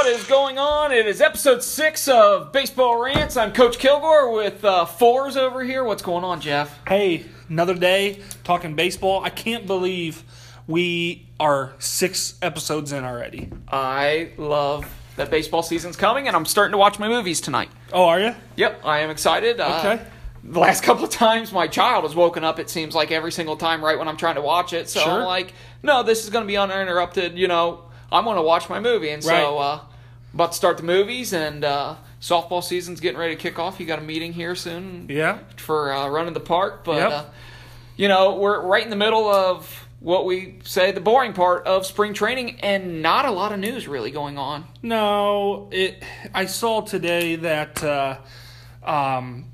What is going on? It is episode six of Baseball Rants. I'm Coach Kilgore with uh, Fours over here. What's going on, Jeff? Hey, another day talking baseball. I can't believe we are six episodes in already. I love that baseball season's coming, and I'm starting to watch my movies tonight. Oh, are you? Yep, I am excited. Uh, Okay. The last couple of times my child has woken up, it seems like every single time right when I'm trying to watch it. So Sure. I'm like, no, this is going to be uninterrupted. You know, I'm going to watch my movie. And so, Right. uh, about to start the movies, and uh, softball season's getting ready to kick off. You got a meeting here soon Yeah. for uh, running the park. But, Yep. uh, you know, we're right in the middle of what we say the boring part of spring training, and not a lot of news really going on. No, it. I saw today that uh, um,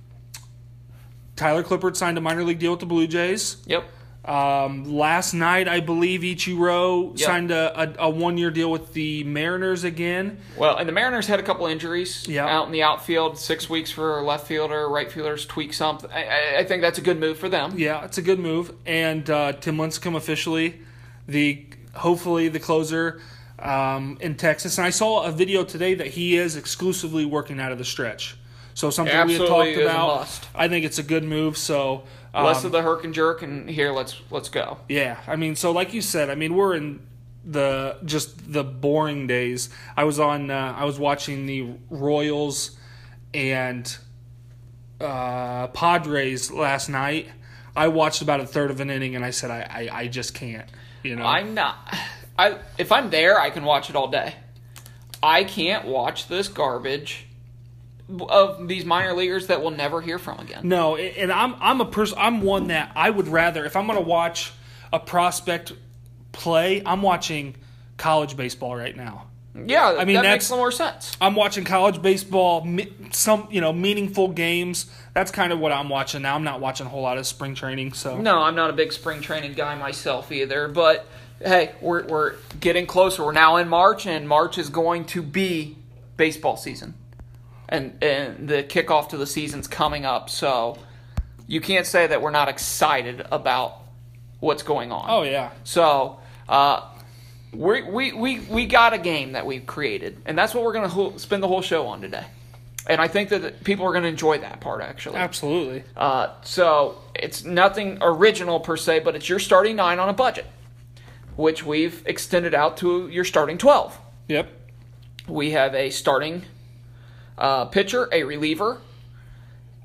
Tyler Clippard signed a minor league deal with the Blue Jays. Yep. Um, last night, I believe Ichiro Yep. signed a, a, a one year deal with the Mariners again. Well, and the Mariners had a couple injuries Yeah. out in the outfield. Six weeks for left fielder, right fielders tweak something. I, I, think that's a good move for them. Yeah, it's a good move. And uh, Tim Lincecum officially, the hopefully the closer um, in Texas. And I saw a video today that he is exclusively working out of the stretch. So something we had talked about. I think it's a good move. So um, Less of the herk and jerk, and here let's let's go. yeah, I mean, so like you said, I mean, we're in the just the boring days. I was on. Uh, I was watching the Royals and uh, Padres last night. I watched about a third of an inning, and I said, I, I, I just can't. You know, I'm not. I if I'm there, I can watch it all day. I can't watch this garbage of these minor leaguers that we'll never hear from again. no, and I'm I'm a person. I'm one that I would rather if I'm going to watch a prospect play, I'm watching college baseball right now. Yeah, I mean, that that's- makes more sense. I'm watching college baseball, some you know meaningful games. That's kind of what I'm watching now. I'm not watching a whole lot of spring training. So No, I'm not a big spring training guy myself either, but hey, we're we're getting closer. We're now in March, and March is going to be baseball season, and and the kickoff to the season's coming up. So you can't say that we're not excited about what's going on. oh yeah, So uh, we we we we got a game that we've created, and that's what we're gonna ho- spend the whole show on today. And I think that people are gonna enjoy that part actually. absolutely. Uh, so it's nothing original per se, but it's your starting nine on a budget, which we've extended out to your starting 12. Yep. We have a starting uh, pitcher, a reliever,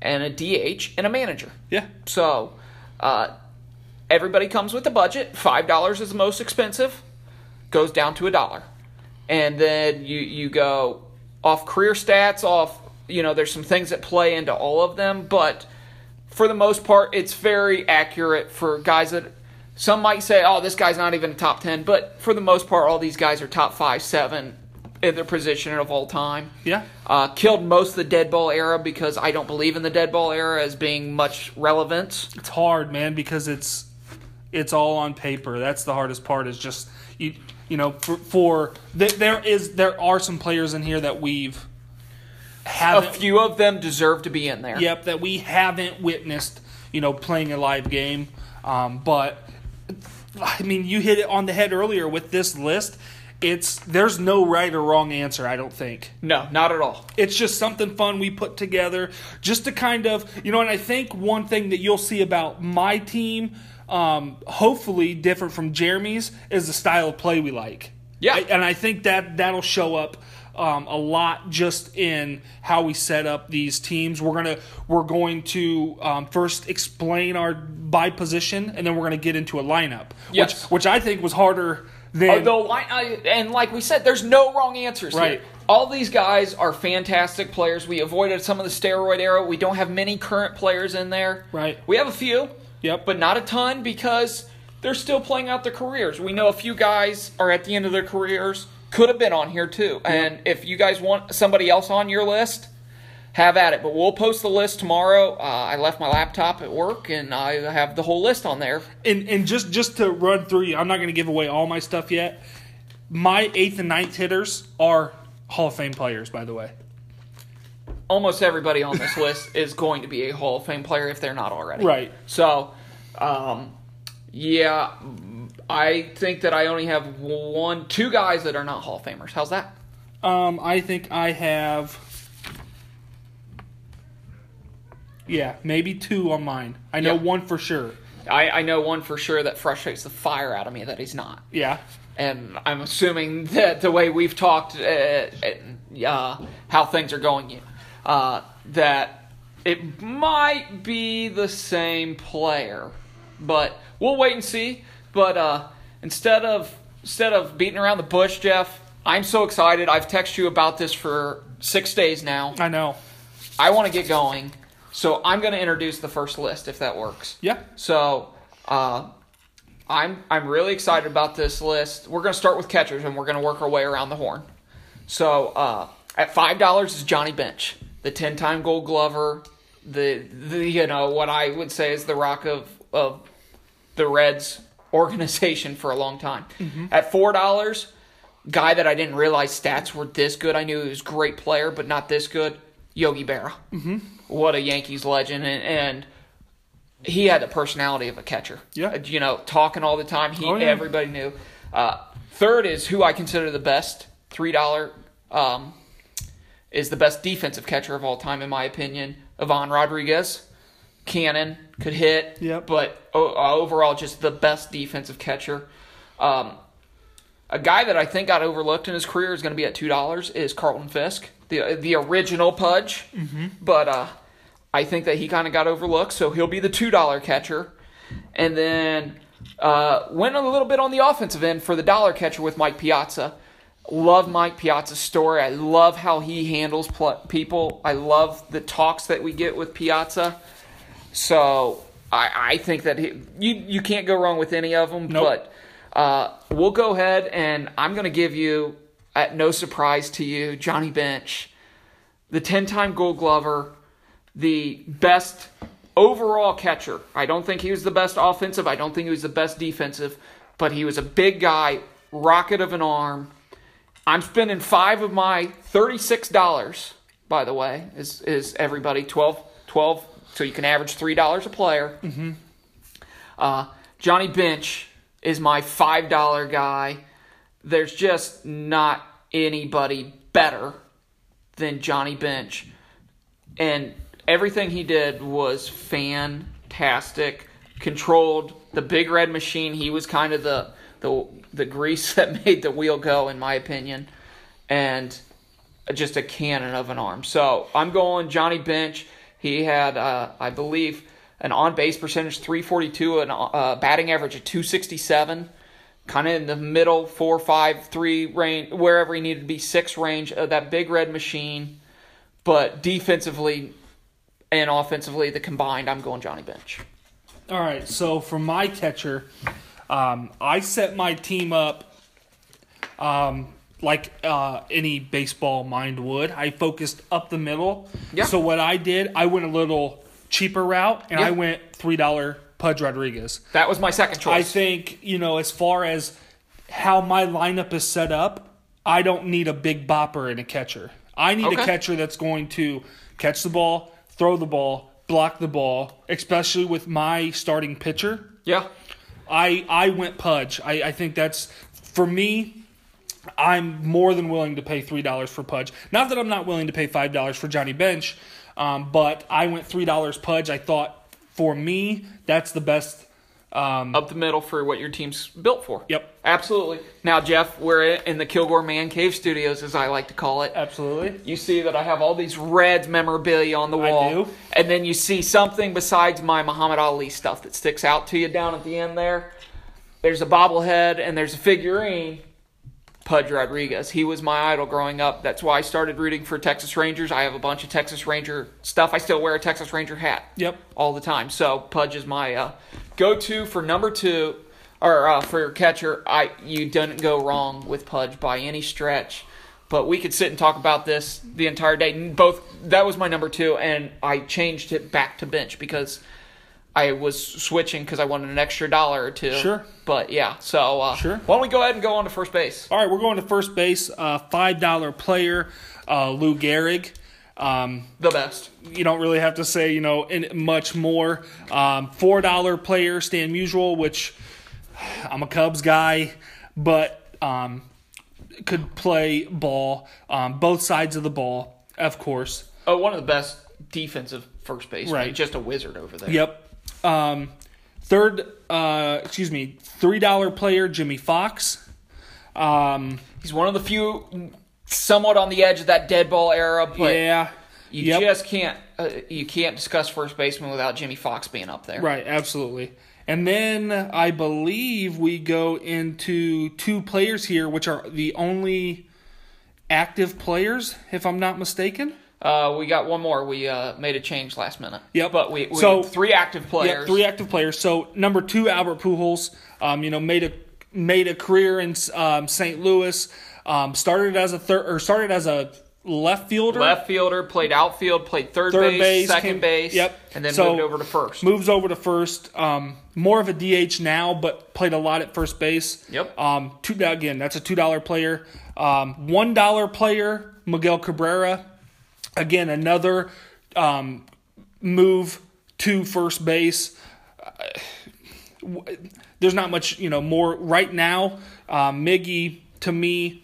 and a DH, and a manager. Yeah. So uh, everybody comes with a budget. $5 is the most expensive, goes down to a dollar. And then you, you go off career stats, off, you know, there's some things that play into all of them, but for the most part, it's very accurate for guys that some might say, oh, this guy's not even a top 10, but for the most part, all these guys are top five, seven in their position of all time. Yeah. Uh, killed most of the dead ball era because I don't believe in the dead ball era as being much relevance. It's hard, man, because it's it's all on paper. That's the hardest part. Is just you you know for, for th- there is there are some players in here that we've A haven't few of them deserve to be in there. Yep, that we haven't witnessed, you know, playing a live game. Um, but I mean, you hit it on the head earlier with this list. It's there's no right or wrong answer. I don't think No, not at all. it's just something fun we put together, just to kind of you know. And I think one thing that you'll see about my team, um, hopefully different from Jeremy's, is the style of play we like. Yeah. I- and I think that that'll show up um, a lot just in how we set up these teams. We're gonna we're going to um, first explain our by position, and then we're gonna get into a lineup, Yes. which which I think was harder than Although, I, I, and like we said, there's no wrong answers Right. here. All these guys are fantastic players. We avoided some of the steroid era. We don't have many current players in there. Right. We have a few. Yep. But not a ton because they're still playing out their careers. We know a few guys are at the end of their careers. Could have been on here too. And if you guys want somebody else on your list, have at it. But we'll post the list tomorrow. Uh, I left my laptop at work and I have the whole list on there. and and just just to run through you, I'm not going to give away all my stuff yet. My eighth and ninth hitters are Hall of Fame players, by the way. almost everybody on this list is going to be a Hall of Fame player if they're not already. Right. So, um, yeah, I think that I only have one, two guys that are not Hall of Famers. How's that? Um, I think I have. Yeah, maybe two on mine. I know Yeah. one for sure. I, I know one for sure that frustrates the fire out of me that he's not. Yeah. And I'm assuming that the way we've talked, uh, uh, how things are going, uh, that it might be the same player, but we'll wait and see. But uh, instead of instead of beating around the bush, Jeff, I'm so excited. I've texted you about this for six days now. I know. I want to get going, so I'm going to introduce the first list if that works. Yeah. So, uh, I'm I'm really excited about this list. We're going to start with catchers, and we're going to work our way around the horn. So, uh, at five dollars is Johnny Bench, the ten-time Gold Glover, the the you know what I would say is the rock of of the Reds organization for a long time. At four dollars, guy that I didn't realize stats were this good. I knew he was a great player, but not this good. Yogi Berra. Mm-hmm. What a Yankees legend, and, and he had the personality of a catcher. Yeah. You know, talking all the time. He Oh, yeah. everybody knew. Uh, third is who I consider the best three dollar. Um, is the best defensive catcher of all time, in my opinion. Ivan Rodriguez, cannon, could hit, Yep. but o- uh, overall, just the best defensive catcher. Um, a guy that I think got overlooked in his career is going to be at two dollars is Carlton Fisk, the the original Pudge. Mm-hmm. But uh, I think that he kind of got overlooked, so he'll be the two dollar catcher. And then uh, went a little bit on the offensive end for the dollar catcher with Mike Piazza. Love Mike Piazza's story. I love how he handles pl- people. I love the talks that we get with Piazza. So I, I think that he, you you can't go wrong with any of them. Nope. But uh, we'll go ahead and I'm going to give you, at no surprise to you, Johnny Bench, the 10 time gold glover, the best overall catcher. I don't think he was the best offensive. I don't think he was the best defensive, but he was a big guy, rocket of an arm. I'm spending five of my $36, by the way, is, is everybody 12, 12, so you can average $3 a player. Uh, Johnny Bench is my five dollar guy. There's just not anybody better than Johnny Bench, and everything he did was fantastic. Controlled the big red machine. He was kind of the the the grease that made the wheel go, in my opinion, and just a cannon of an arm. So I'm going Johnny Bench. He had, uh, I believe, an on base percentage 342, an uh, batting average of 267, kind of in the middle four, five, three range, wherever he needed to be, six range of that big red machine. But defensively and offensively, the combined, I'm going Johnny Bench. All right. So for my catcher, um, I set my team up um, like uh, any baseball mind would. I focused up the middle. Yeah. So what I did, I went a little cheaper route, and Yeah. I went three dollar Pudge Rodriguez. That was my second choice. I think you know as far as how my lineup is set up, I don't need a big bopper and a catcher. I need Okay. a catcher that's going to catch the ball, throw the ball, block the ball, especially with my starting pitcher. yeah. I I went Pudge. I, I think that's for me. I'm more than willing to pay three dollars for Pudge. Not that I'm not willing to pay five dollars for Johnny Bench, um, but I went three dollars Pudge. I thought for me that's the best. Um, Up the middle for what your team's built for. Yep. Absolutely. Now, Jeff, we're in the Kilgore Man Cave Studios, as I like to call it. absolutely. You see that I have all these red memorabilia on the I wall. do. And then you see something besides my Muhammad Ali stuff that sticks out to you down at the end there. There's a bobblehead and there's a figurine. Pudge Rodriguez. He was my idol growing up. That's why I started rooting for Texas Rangers. I have a bunch of Texas Ranger stuff. I still wear a Texas Ranger hat Yep. all the time. So Pudge is my uh, go-to for number two, or uh, for your catcher. I you didn't go wrong with Pudge by any stretch. But we could sit and talk about this the entire day. Both that was my number two, and I changed it back to bench because I was switching because I wanted an extra dollar or two. Sure. But yeah, so uh, Sure. Why don't we go ahead and go on to first base? All right, we're going to first base. Uh, Five dollar player, uh, Lou Gehrig. Um, The best. you don't really have to say, you know, in much more. Um, Four dollar player, Stan Musial, which I'm a Cubs guy, but um, could play ball, um, both sides of the ball, of course. Oh, one of the best defensive first base. Right. He's just a wizard over there. Yep. Um, third, uh, excuse me, three dollar player Jimmie Foxx. Um, He's one of the few somewhat on the edge of that dead ball era, but yeah. you Yep. just can't uh, you can't discuss first baseman without Jimmie Foxx being up there. Right, absolutely. And then I believe we go into two players here, which are the only active players, if I'm not mistaken. Uh, we got one more. We uh, made a change last minute. Yep. But we, we So- three active players. Yeah, three active players. So number two, Albert Pujols. Um, you know, made a made a career in um, St. Louis. Um, started as a third or started as a left fielder. Left fielder, played outfield, played third, Third base, base, second came- base, yep. and then So- moved over to first. moves over to first. Um, more of a DH now, but played a lot at first base. Yep. Um, two again, that's a two dollar player. Um, one dollar player, Miguel Cabrera. Again, another um, move to first base. Uh, w- There's not much, you know, more right now. Um, Miggy, to me,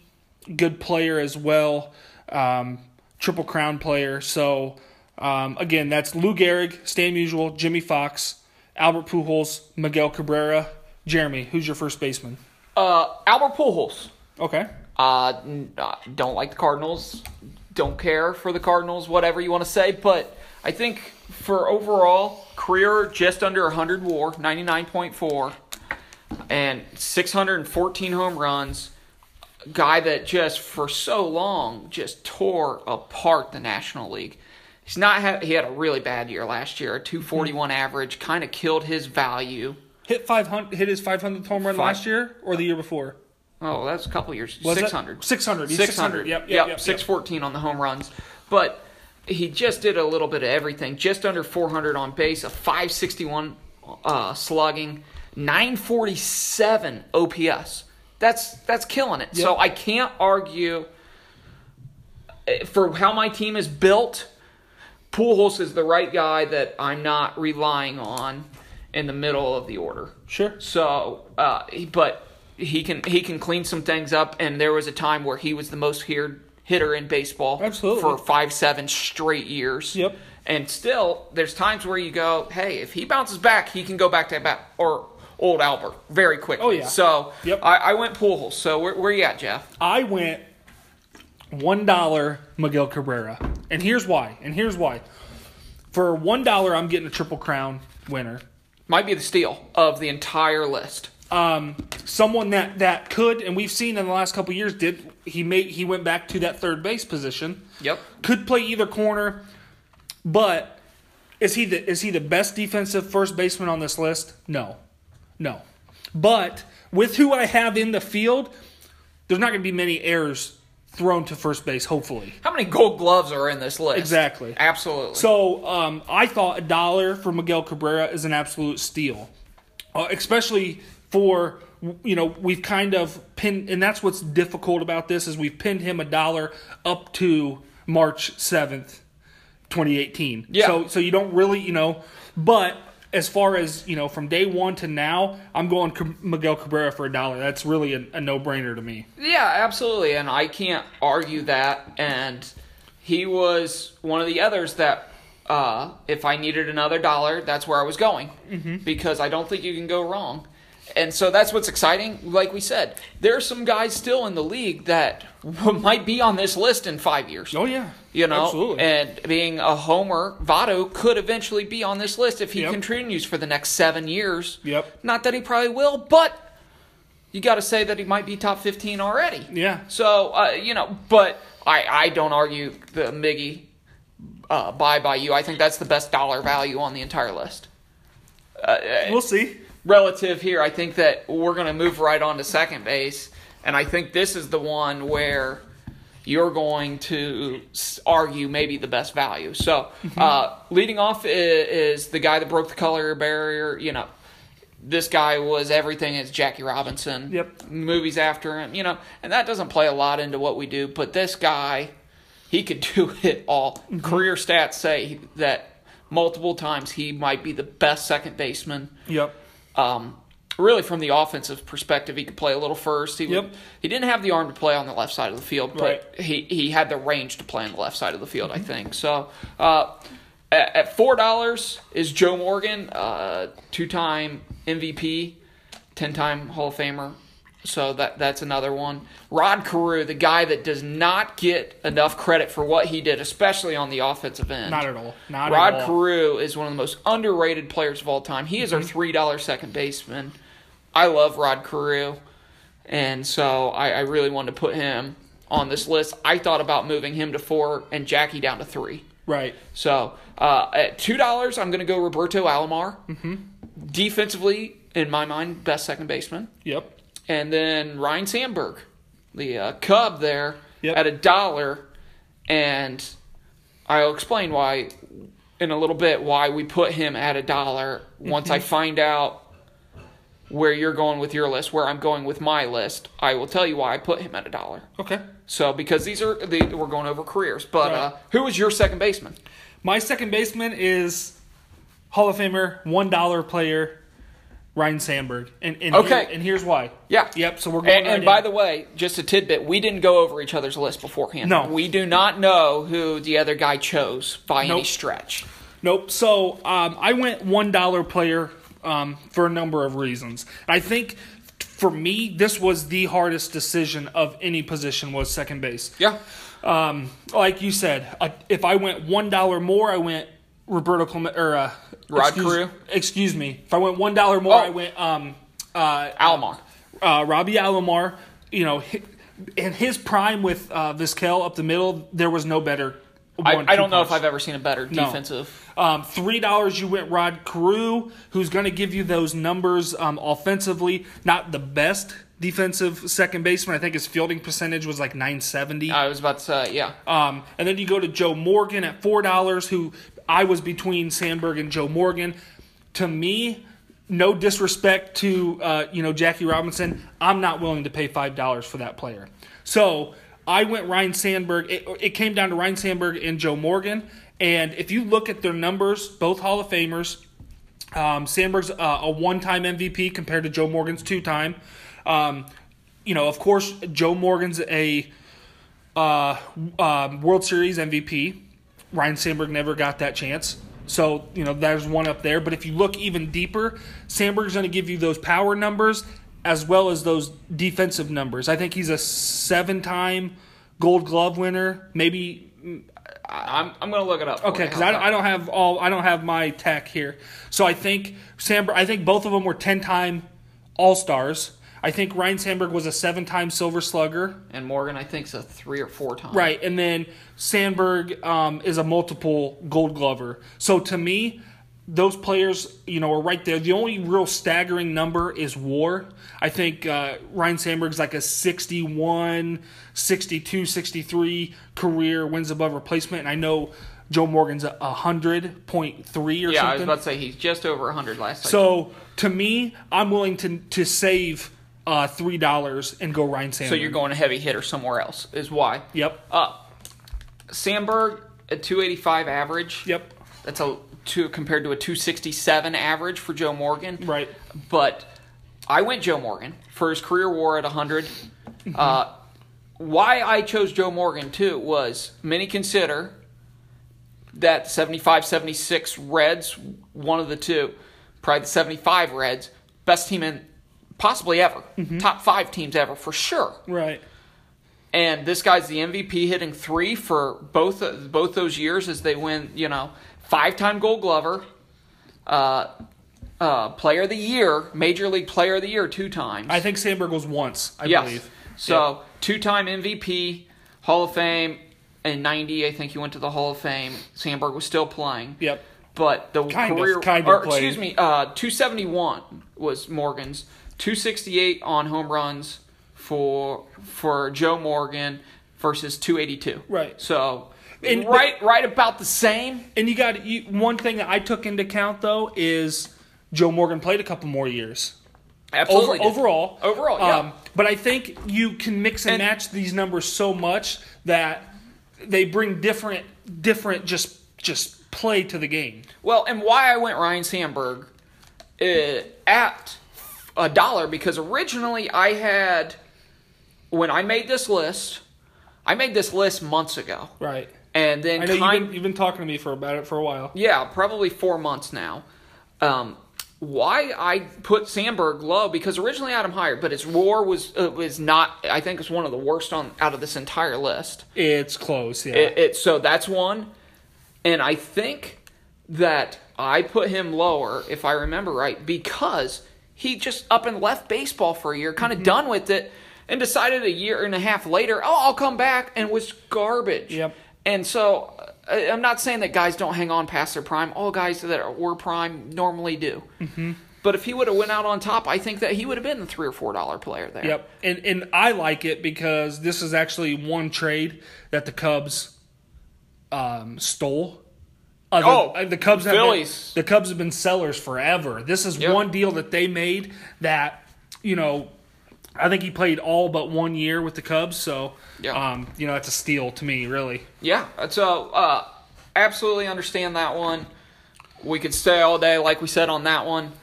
good player as well. Um, triple crown player. So um, again, that's Lou Gehrig, Stan Musial, Jimmie Foxx, Albert Pujols, Miguel Cabrera. Jeremy, who's your first baseman? Uh, Albert Pujols. Okay. Uh, n- uh, don't like the Cardinals. Don't care for the Cardinals. Whatever you want to say, but I think for overall career, just under 100 WAR, 99.4, and 614 home runs. Guy that just for so long just tore apart the National League. He's not. Ha- he had a really bad year last year. A 241 average kind of killed his value. Hit five hundred. Hit his five hundredth home run Five. last year or the year before. Oh, that's a couple years. Was it? 600. 600. He's 600. 600. Yep, yep, yep, yep, yep. 614 on the home runs. But he just did a little bit of everything. Just under 400 on base, a 561 uh, slugging, 947 OPS. That's that's killing it. So I can't argue uh, for how my team is built. Pujols is the right guy that I'm not relying on in the middle of the order. Sure. So, uh, but he can he can clean some things up. And there was a time where he was the most here, hitter in baseball Absolutely. for five seven straight years. Yep. And still, there's times where you go, hey, if he bounces back, he can go back to bat or old Albert very quickly. Oh, yeah. So Yep. I, I went Pujols. So where, where you at, Jeff? I went one dollar Miguel Cabrera, and here's why. And here's why. For one dollar, I'm getting a triple crown winner. Might be the steal of the entire list. Um, someone that that could, and we've seen in the last couple years, did he made he went back to that third base position. Yep. Could play either corner, but is he the is he the best defensive first baseman on this list? No, no. But with who I have in the field, there's not going to be many errors thrown to first base. Hopefully. How many gold gloves are in this list? Exactly. Absolutely. So um, I thought a dollar for Miguel Cabrera is an absolute steal, uh, especially for you know we've kind of pinned, and that's what's difficult about this is we've pinned him a dollar up to March seventh, twenty eighteen. Yeah. So so you don't really you know, but as far as you know from day one to now, I'm going Miguel Cabrera for a dollar. That's really a, a no brainer to me. Yeah, absolutely, and I can't argue that. And he was one of the others that, uh, if I needed another dollar, that's where I was going Mm-hmm. because I don't think you can go wrong. And so that's what's exciting. Like we said, there are some guys still in the league that might be on this list in five years. Oh yeah, You know, absolutely. and being a homer, Votto could eventually be on this list if he Yep. continues for the next seven years. Yep. Not that he probably will, but you got to say that he might be top 15 already. Yeah. So, uh, you know, but I, I don't argue the Miggy uh, buy by you. I think that's the best dollar value on the entire list. we'll see. Relative here, I think that we're going to move right on to second base. And I think this is the one where you're going to argue maybe the best value. So, uh, leading off is, is the guy that broke the color barrier. You know, this guy was everything as Jackie Robinson. Yep. Movies after him, you know, and that doesn't play a lot into what we do. But this guy, he could do it all. Career stats say that multiple times he might be the best second baseman Yep. Um, really from the offensive perspective, he could play a little first. He would, Yep. he didn't have the arm to play on the left side of the field, but Right. he he had the range to play on the left side of the field. I think so. Uh, at, at four dollars is Joe Morgan, uh, two-time MVP, ten-time Hall of Famer. So that that's another one. Rod Carew, the guy that does not get enough credit for what he did, especially on the offensive end. Not at all. Not Rod at all. Carew is one of the most underrated players of all time. He is our Mm-hmm. three dollar second baseman. I love Rod Carew, and so I, I really wanted to put him on this list. I thought about moving him to four and Jackie down to three. Right. So uh, at two dollars, I'm going to go Roberto Alomar. Mm-hmm. Defensively, in my mind, best second baseman, Yep. And then Ryne Sandberg, the uh, Cub there Yep. at a dollar, and I'll explain why in a little bit why we put him at a dollar once Mm-hmm. I find out where you're going with your list, where I'm going with my list. I will tell you why I put him at a dollar. Okay. So because these are the we're going over careers, but uh, Right. who was your second baseman? My second baseman is Hall of Famer, one dollar player, Ryne Sandberg. And, and Okay. here- and here's why. Yeah. Yep. So we're going. And, right and by in. the way, just a tidbit: we didn't go over each other's list beforehand. No. we do not know who the other guy chose by any stretch. Nope. So um, I went one dollar player um, for a number of reasons. I think for me, this was the hardest decision of any position was second base. Yeah, Um, like you said, uh, if I went one dollar more, I went Roberto Clemente or uh, Rod excuse, Carew? Excuse me. If I went one dollar more, Oh. I went um, uh, Alomar. uh, Robbie Alomar. You know, in his prime with uh, Vizquel up the middle, there was no better. I, I don't know if. I've ever seen a better No. defensive. Um, Three dollars, you went Rod Carew, who's going to give you those numbers um, offensively. Not the best defensive second baseman. I think his fielding percentage was like 970. I was about to say, yeah. Um, and then you go to Joe Morgan at four dollars, who I was between Sandberg and Joe Morgan. To me, no disrespect to uh, you know Jackie Robinson, I'm not willing to pay five dollars for that player. So I went Ryne Sandberg. It, it came down to Ryne Sandberg and Joe Morgan. And if you look at their numbers, both Hall of Famers, um, Sandberg's uh, a one-time MVP compared to Joe Morgan's two-time. Um, you know, of course, Joe Morgan's a uh, um, World Series MVP. Ryne Sandberg never got that chance. So, you know, there's one up there. But if you look even deeper, Sandberg's going to give you those power numbers as well as those defensive numbers. I think he's a seven time gold glove winner. Maybe mm, I'm, I'm going to look it up. Okay, because I, don't- I don't have all I don't have my tech here. So I think Sandberg. I think both of them were ten time All Stars. I think Ryne Sandberg was a seven time Silver Slugger. And Morgan, I think, is a three or four time. Right, and then Sandberg um, is a multiple Gold Glover. So to me, those players, you know, are right there. The only real staggering number is WAR. I think uh, Ryne Sandberg's like a 61, 62, 63 career wins above replacement, and I know Joe Morgan's a a hundred point three or something. Yeah, I was about to say he's just over 100 last time. so to me, I'm willing to to save uh, three dollars and go Ryne Sandberg. so you're going a heavy hitter somewhere else, is why. Yep. Uh, Sandberg, a 285 average. Yep. That's a two compared to a 267 average for Joe Morgan. Right. But I went Joe Morgan for his career WAR at 100. Uh, why I chose Joe Morgan too was many consider that 75 76 Reds, one of the two, probably the 75 Reds, best team in possibly ever, top five teams ever for sure. Right. And this guy's the MVP, hitting three for both both those years as they win. You know, five time Gold Glover, uh, uh, Player of the Year, Major League Player of the Year two times. I think Sandberg was once, I yes. believe. So two time MVP, Hall of Fame. In '90, I think he went to the Hall of Fame. Sandberg was still playing. Yep. But the Kind of- career, kind of or, played. excuse me, uh, 271 was Morgan's. 268 on home runs for for Joe Morgan versus 282. Right. So And- right right about the same. And you got you, one thing that I took into account though is Joe Morgan played a couple more years. Absolutely. did. overall, Um, Overall, yeah. but I think you can mix and, And- match these numbers so much that they bring different, different just just play to the game. Well, and why I went Ryne Sandberg uh, at a dollar because originally I had when I made this list, I made this list months ago, Right. and then I know kind, you've been, you've been talking to me for about it for a while. yeah, probably four months now. Um, why I put Sandberg low because originally I had him higher, but his WAR was uh, was not. I think it's one of the worst on out of this entire list. It's close, yeah. It, it so that's one, and I think that I put him lower if I remember right because he just up and left baseball for a year, kind of done with it, and decided a year and a half later, oh, I'll come back, and was garbage. Yep. And so I- I'm not saying that guys don't hang on past their prime. All guys that were prime normally do. Mm-hmm. But if he would have went out on top, I think that he would have been the three or four dollar player there. Yep, and and I like it because this is actually one trade that the Cubs um, stole. Other, Oh, uh, the Cubs have been, the Cubs have been sellers forever. This is Yep. one deal that they made that you know. I think he played all but one year with the Cubs, so Yeah. um, you know that's a steal to me, really. Yeah, so uh, absolutely understand that one. We could stay all day, like we said on that one.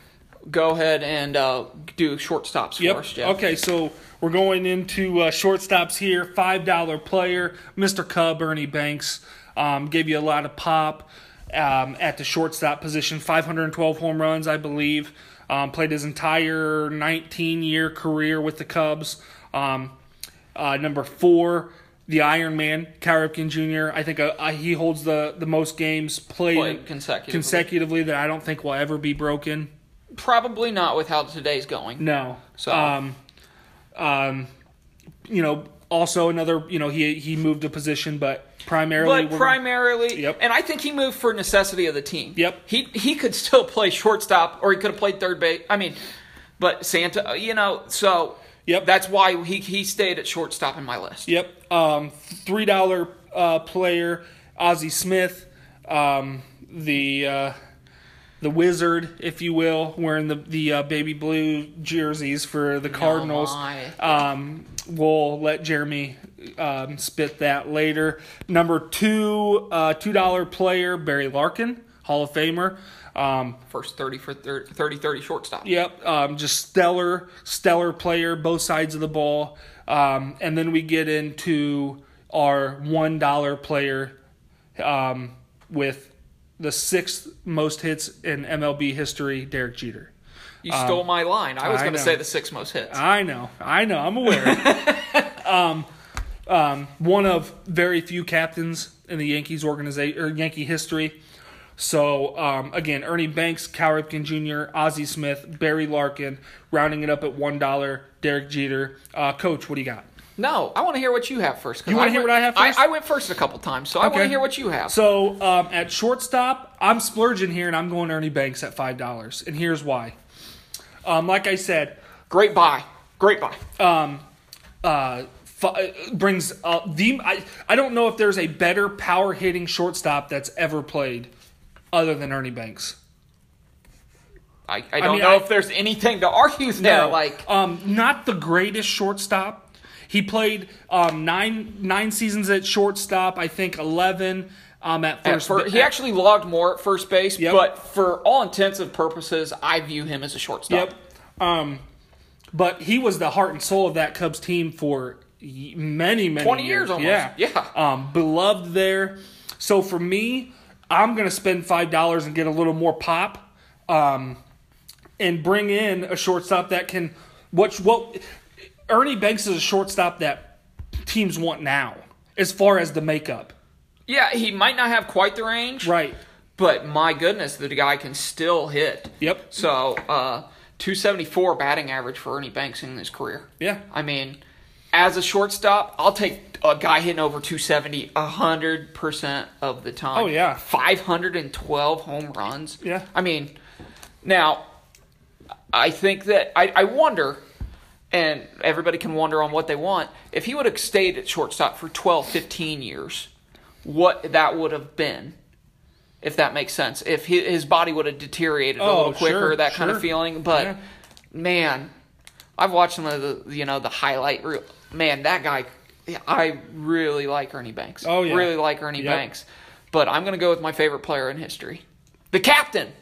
Go ahead and uh, do shortstops Yep. for us, Jeff. Okay, so we're going into uh, shortstops here. Five dollar player, Mr. Cub, Ernie Banks, um, gave you a lot of pop um, at the shortstop position. Five hundred and twelve home runs, I believe. Um, played his entire nineteen year career with the Cubs. Um, uh, number four. The Iron Man, Cal Ripken Jr. I think uh, uh, he holds the, the most games played, Played consecutively. consecutively that I don't think will ever be broken. Probably not with how today's going. No. So- um, um, you know, also another, you know, he he moved a position, but primarily, But primarily, Yep. and I think he moved for necessity of the team. Yep. He he could still play shortstop, or he could have played third base. I mean, but Santa, you know, so Yep. that's why he he stayed at shortstop in my list. yep, um, three dollar uh, player, Ozzie Smith, um, the uh, the wizard, if you will, wearing the the uh, baby blue jerseys for the Cardinals. my. Um, we'll let Jeremy um, spit that later. Number two, uh, two dollar player Barry Larkin, Hall of Famer. Um, First 30 for 30 30, 30 shortstop. Yep, um, just stellar, stellar player, both sides of the ball. Um, and then we get into our one dollar player um, with the sixth most hits in MLB history, Derek Jeter. You stole my line. I was going to say the six most hits. I know, I know, I'm aware. um, um, one of very few captains in the Yankees organization or Yankee history. So um, again, Ernie Banks, Cal Ripken Jr., Ozzie Smith, Barry Larkin, rounding it up at one dollar. Derek Jeter, uh, Coach, what do you got? No, I want to hear what you have first. You wanna hear what I have first? I, I went first a couple times, so I want to hear what you have. So um, at shortstop, I'm splurging here, and I'm going Ernie Banks at five dollars, and here's why. Um, like I said, Great buy. Great buy. Um, uh, fi- brings uh, the. I, I don't know if there's a better power hitting shortstop that's ever played, other than Ernie Banks. I, I don't mean, know I- if there's anything to argue there. No, Like, um, not the greatest shortstop. He played um, nine nine seasons at shortstop. I think eleven um, at at first. fir- he actually logged more at first base, Yep. but for all intents and purposes, I view him as a shortstop. Yep. Um, but he was the heart and soul of that Cubs team for many, many 20 years almost. Yeah. Yeah. Um, beloved there. So for me, I'm going to spend $5 and get a little more pop um, and bring in a shortstop that can. What, what Ernie Banks is a shortstop that teams want now as far as the makeup. Yeah, he might not have quite the range, Right. but my goodness, the guy can still hit. Yep. So, uh, 274 batting average for Ernie Banks in his career. Yeah. I mean, as a shortstop, I'll take a guy hitting over 270 100% of the time. Oh, yeah. 512 home runs. Yeah. I mean, now, I think that, I, I wonder, and everybody can wonder on what they want, if he would have stayed at shortstop for 12, 15 years, what that would have been. If that makes sense, if hi- his body would have deteriorated a Oh, little quicker, sure, that kind of feeling. But Yeah. man, I've watched some of the you know the highlight reel. Man, that guy, I really like Ernie Banks. Oh, yeah. really like Ernie Yep. Banks. But I'm gonna go with my favorite player in history, the captain,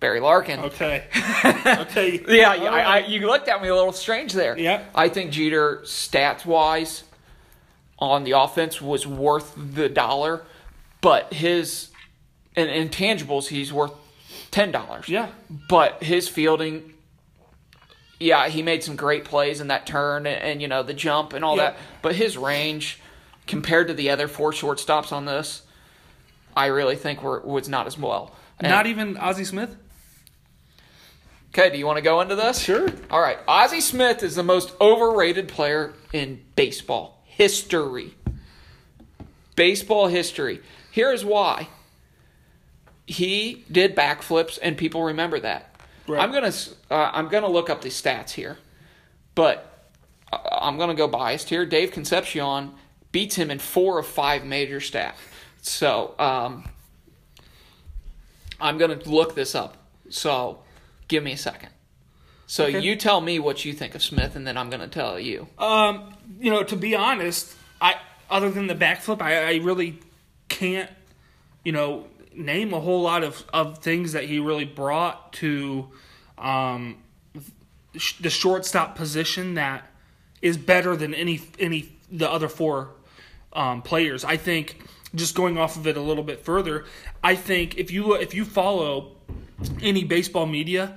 Barry Larkin. Okay. okay. Yeah, yeah I, I, you looked at me a little strange there. Yeah. I think Jeter, stats wise, on the offense was worth the dollar, but his in intangibles he's worth ten dollars. Yeah. But his fielding, yeah, he made some great plays in that turn and, and you know the jump and all Yeah. that. But his range, compared to the other four shortstops on this, I really think were, was not as well. And- Not even Ozzie Smith? Okay, do you want to go into this? Sure. All right. Ozzie Smith is the most overrated player in baseball history. Baseball history. Here's why. He did backflips, and people remember that. Right. I'm gonna uh, I'm gonna look up the stats here, but uh, I'm gonna go biased here. Dave Concepcion beats him in four of five major stats. So um, I'm gonna look this up. So give me a second. So Okay. you tell me what you think of Smith, and then I'm gonna tell you. Um, you know, to be honest, I other than the backflip, I, I really can't, you know, name a whole lot of, of things that he really brought to um, sh- the shortstop position that is better than any any the other four um, players. I think just going off of it a little bit further, I think if you if you follow any baseball media,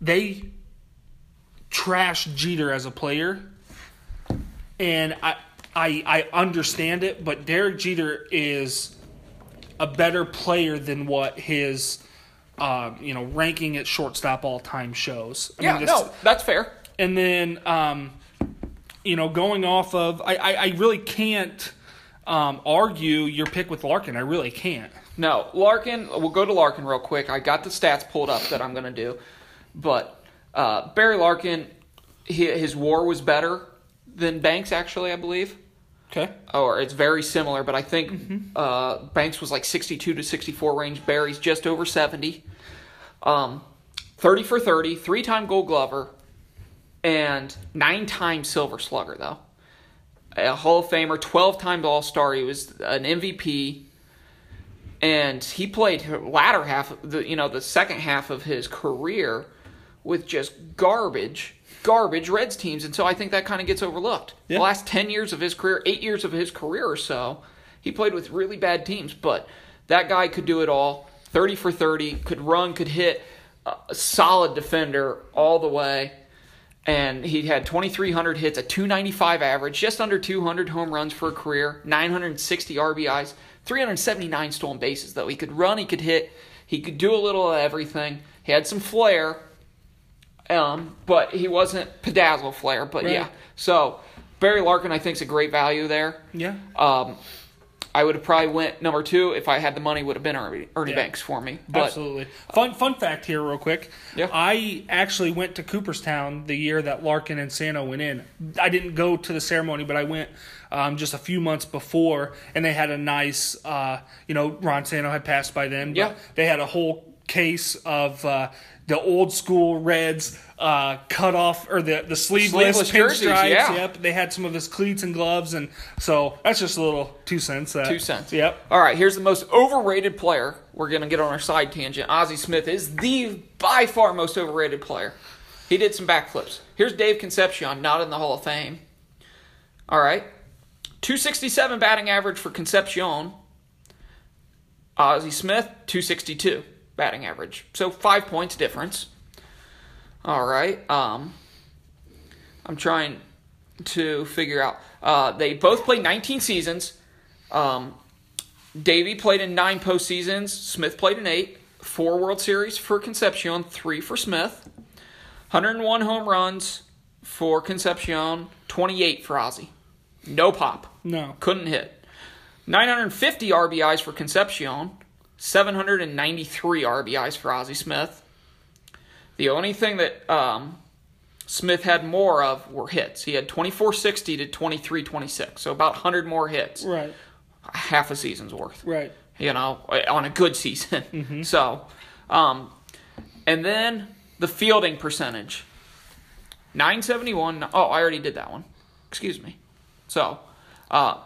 they trash Jeter as a player, and I I I understand it, but Derek Jeter is a better player than what his um, you know ranking at shortstop all time shows. I Yeah, mean, no, that's fair. and then um, you know going off of I I, I really can't um, argue your pick with Larkin. I really can't. No, Larkin. We'll go to Larkin real quick. I got the stats pulled up that I'm going to do, but uh, Barry Larkin, he, his WAR was better than Banks actually, I believe, Okay. or it's very similar. But I think uh, Banks was like 62 to 64 range. Barry's just over 70. Um, 30 for 30, three-time Gold Glover, and nine-time Silver Slugger though. A Hall of Famer, 12 times All Star. He was an MVP and he played the latter half the you know the second half of his career with just garbage garbage reds teams. And so i think that kind of gets overlooked. Yeah. the last 10 years of his career 8 years of his career or so he played with really bad teams. But that guy could do it all. 30 for 30 could run could hit uh, a solid defender all the way. And he had 2,300 hits, a 295 average, just under 200 home runs for a career, 960 RBIs, 379 stolen bases. Though he could run, he could hit, he could do a little of everything. He had some flair, um, but he wasn't pedazzle flair. But Right. yeah, so Barry Larkin, I think, is a great value there. Yeah. Um, I would have probably went number two if I had the money. Would have been Ernie, Ernie Yeah. Banks for me. But Absolutely. Fun fun fact here, real quick. Yeah. I actually went to Cooperstown the year that Larkin and Santo went in. I didn't go to the ceremony, but I went um, just a few months before, and they had a nice, uh, you know, Ron Santo had passed by then. But Yeah. They had a whole case of uh, the old school Reds uh, cut off or the the sleeveless, Sleeveless jerseys, pinstripes. yeah. Yep. They had some of his cleats and gloves, and so that's just a little two cents. That, Two cents. Yep. All right, here's the most overrated player. We're going to get on our side tangent. Ozzie Smith is the by far most overrated player. He did some backflips. Here's Dave Concepcion, not in the Hall of Fame. All right. 267 batting average for Concepcion. Ozzie Smith, 262 batting average. So five points difference. All right. Um, I'm trying to figure out. Uh, they both played 19 seasons. Um, Davey played in nine postseasons. Smith played in eight. Four World Series for Concepcion, three for Smith. 101 home runs for Concepcion, 28 for Ozzie. No pop. No. Couldn't hit. 950 RBIs for Concepcion, 793 RBIs for Ozzie Smith. The only thing that um, Smith had more of were hits. He had 2460 to 2326, so about 100 more hits. Right. Half a season's worth Right. you know, on a good season. So, um, and then the fielding percentage 971. Oh, I already did that one. Excuse me. So, uh,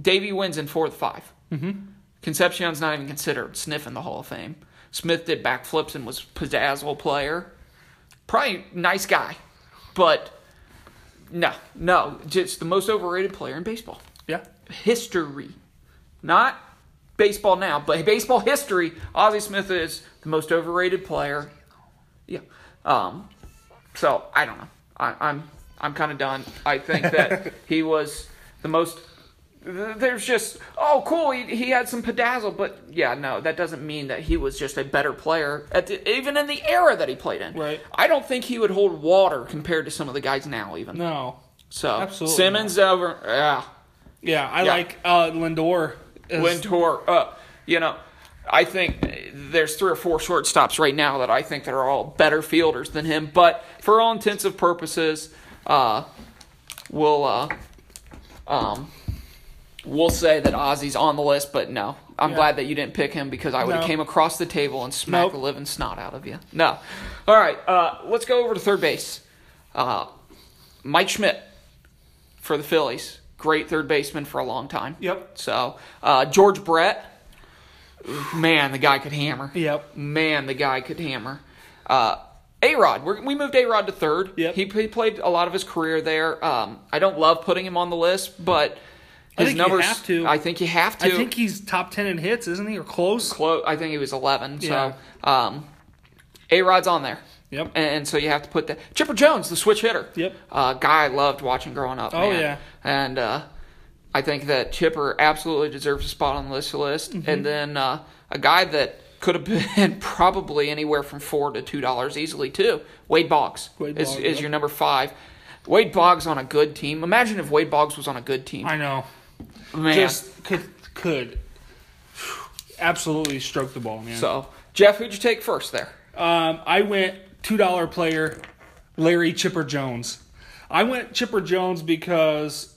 Davey wins in four of 5 Mm-hmm. Concepcion's not even considered sniffing the Hall of Fame. Smith did backflips and was pizzazzle player. Probably nice guy, but no, no, just the most overrated player in baseball Yeah. history, not baseball now, but baseball history. Ozzie Smith is the most overrated player. Yeah. Um. So I don't know. I, I'm I'm kind of done. I think that he was the most. There's just oh cool he, he had some pedazzle but yeah no that doesn't mean that he was just a better player at the, even in the era that he played in Right. I don't think he would hold water compared to some of the guys now even No. so absolutely Simmons over yeah Yeah, I Yeah. like uh, Lindor. as- Lindor, uh, you know, I think there's three or four shortstops right now that I think that are all better fielders than him. But for all intensive purposes, uh, we'll uh, um, we'll say that Ozzie's on the list. But no, I'm Yeah. glad that you didn't pick him because I would have No. came across the table and smacked Nope. the living snot out of you. No, all right, uh, let's go over to third base. Uh, Mike Schmidt for the Phillies, great third baseman for a long time. Yep. So uh, George Brett, man, the guy could hammer. Yep. Man, the guy could hammer. A Rod, we moved A Rod to third. Yep. He, he played a lot of his career there. Um, I don't love putting him on the list, but I his think you numbers. have to. I think you have to. I think he's top ten in hits, isn't he, or close? Clo- I think he was 11. Yeah. So um, A Rod's on there. Yep. And so you have to put that. Chipper Jones, the switch hitter. Yep. Uh, guy I loved watching growing up. Oh, man. yeah. And uh, I think that Chipper absolutely deserves a spot on this list. Mm-hmm. And then uh, a guy that could have been probably anywhere from four to two dollars easily too. Wade Boggs Wade is, Boggs, is yep. your number five. Wade Boggs on a good team. Imagine if Wade Boggs was on a good team. I know. Man. Just could could absolutely stroke the ball, man. so Jeff, who'd you take first there? Um, I went two dollar player, Larry Chipper Jones. I went Chipper Jones because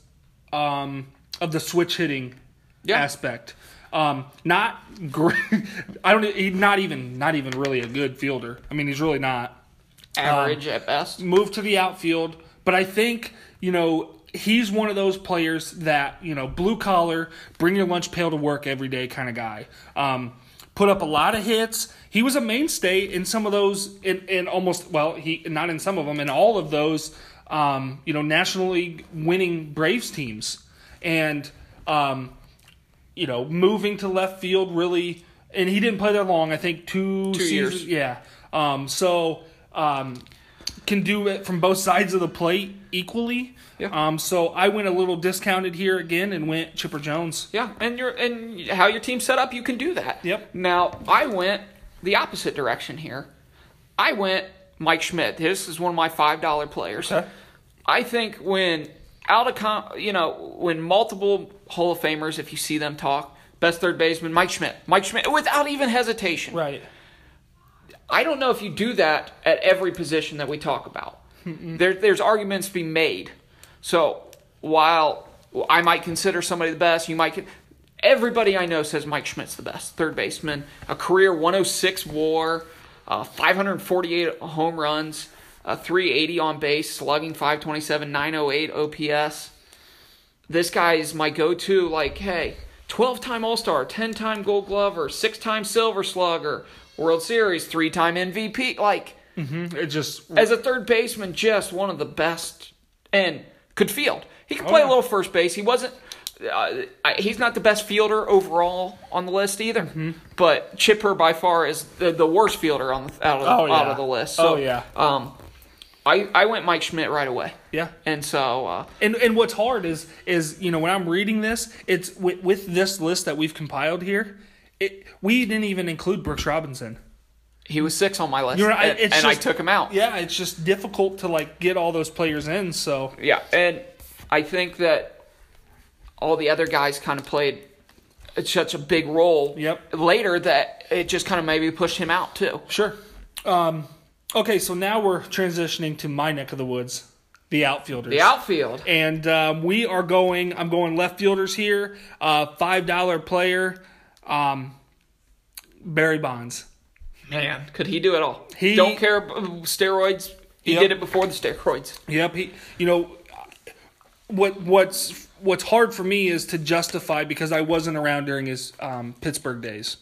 um, of the switch hitting Yeah. aspect. Um, not great. I don't. He's not even not even really a good fielder. I mean, he's really not. Average at best. Move to the outfield, but I think you know he's one of those players that you know blue collar, bring your lunch pail to work every day kind of guy. Um, put up a lot of hits. He was a mainstay in some of those, in, in almost well, he not in some of them, in all of those, um, you know, National League winning Braves teams, and um, you know, moving to left field really, and he didn't play there long. I think two, Two seasons. years. Yeah. Um, so um, can do it from both sides of the plate equally. Yeah. Um, so I went a little discounted here again and went Chipper Jones. Yeah, and your and how your team's set up, you can do that. Yep. Now I went the opposite direction here. I went Mike Schmidt. This is one of my five dollar players. Okay. I think when out of com- you know when multiple Hall of Famers, if you see them talk, best third baseman Mike Schmidt, Mike Schmidt, without even hesitation. Right. I don't know if you do that at every position that we talk about. There, there's arguments to be made. So while I might consider somebody the best, you might. Everybody I know says Mike Schmidt's the best third baseman. A career 106 WAR, uh, 548 home runs, uh, 380 on base, slugging 527, 908 OPS this guy is my go-to like hey 12-time all-star 10-time gold glover 6-time silver slugger world series 3-time mvp like It just as a third baseman just one of the best and could field he could play yeah. a little first base he wasn't uh, he's not the best fielder overall on the list either, Mm-hmm. but Chipper by far is the, the worst fielder on the, out of Oh, out of the list. Oh, So, yeah. Um, I I went Mike Schmidt right away, yeah. and so uh, And and what's hard is is you know when I'm reading this, it's with, with this list that we've compiled here. It we didn't even include Brooks Robinson. he was six on my list, You're right. and, and I took him out. Yeah, it's just difficult to like get all those players in. So Yeah, and I think that all the other guys kind of played such a big role Yep. later that it just kind of maybe pushed him out too. sure. Um, okay, so now we're transitioning to my neck of the woods, the outfielders. The outfield. and um, we are going. I'm going left fielders here. Uh, Five dollar player, um, Barry Bonds. Man, could he do it all? He- don't care about steroids. He Yep. did it before the steroids. Yep. He, you know, what what's what's hard for me is to justify because I wasn't around during his um, Pittsburgh days.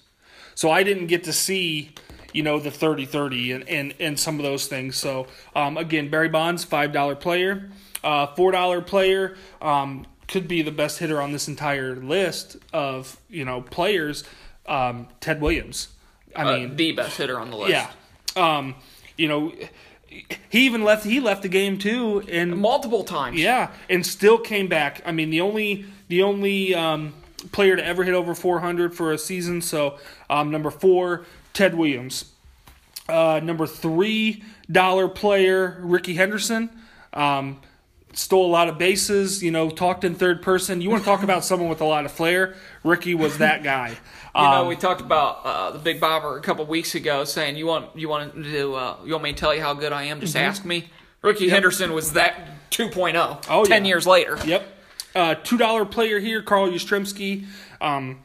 So I didn't get to see, you know, the 30-30 and, and, and some of those things. So um, again, Barry Bonds, five dollar player, uh, four dollar player. Um, could be the best hitter on this entire list of you know players. Um, Ted Williams. I Uh, mean, the best hitter on the list. yeah. Um, you know, he even left. He left the game too, and multiple times. yeah, and still came back. I mean, the only the only um, player to ever hit over 400 for a season. So um, number four, Ted Williams. Uh, number three dollar player, Rickey Henderson. Um, stole a lot of bases. You know, talked in third person. You want to talk about someone with a lot of flair? Rickey was that guy. You know, Um, we talked about uh, the Big Bobber a couple weeks ago, saying you want you want to uh, you want me to tell you how good I am? Just ask me. Rickey Henderson was that 2.0. Oh, 10 yeah. years later. Yep. Uh, Two dollar player here, Carl Yastrzemski. Um,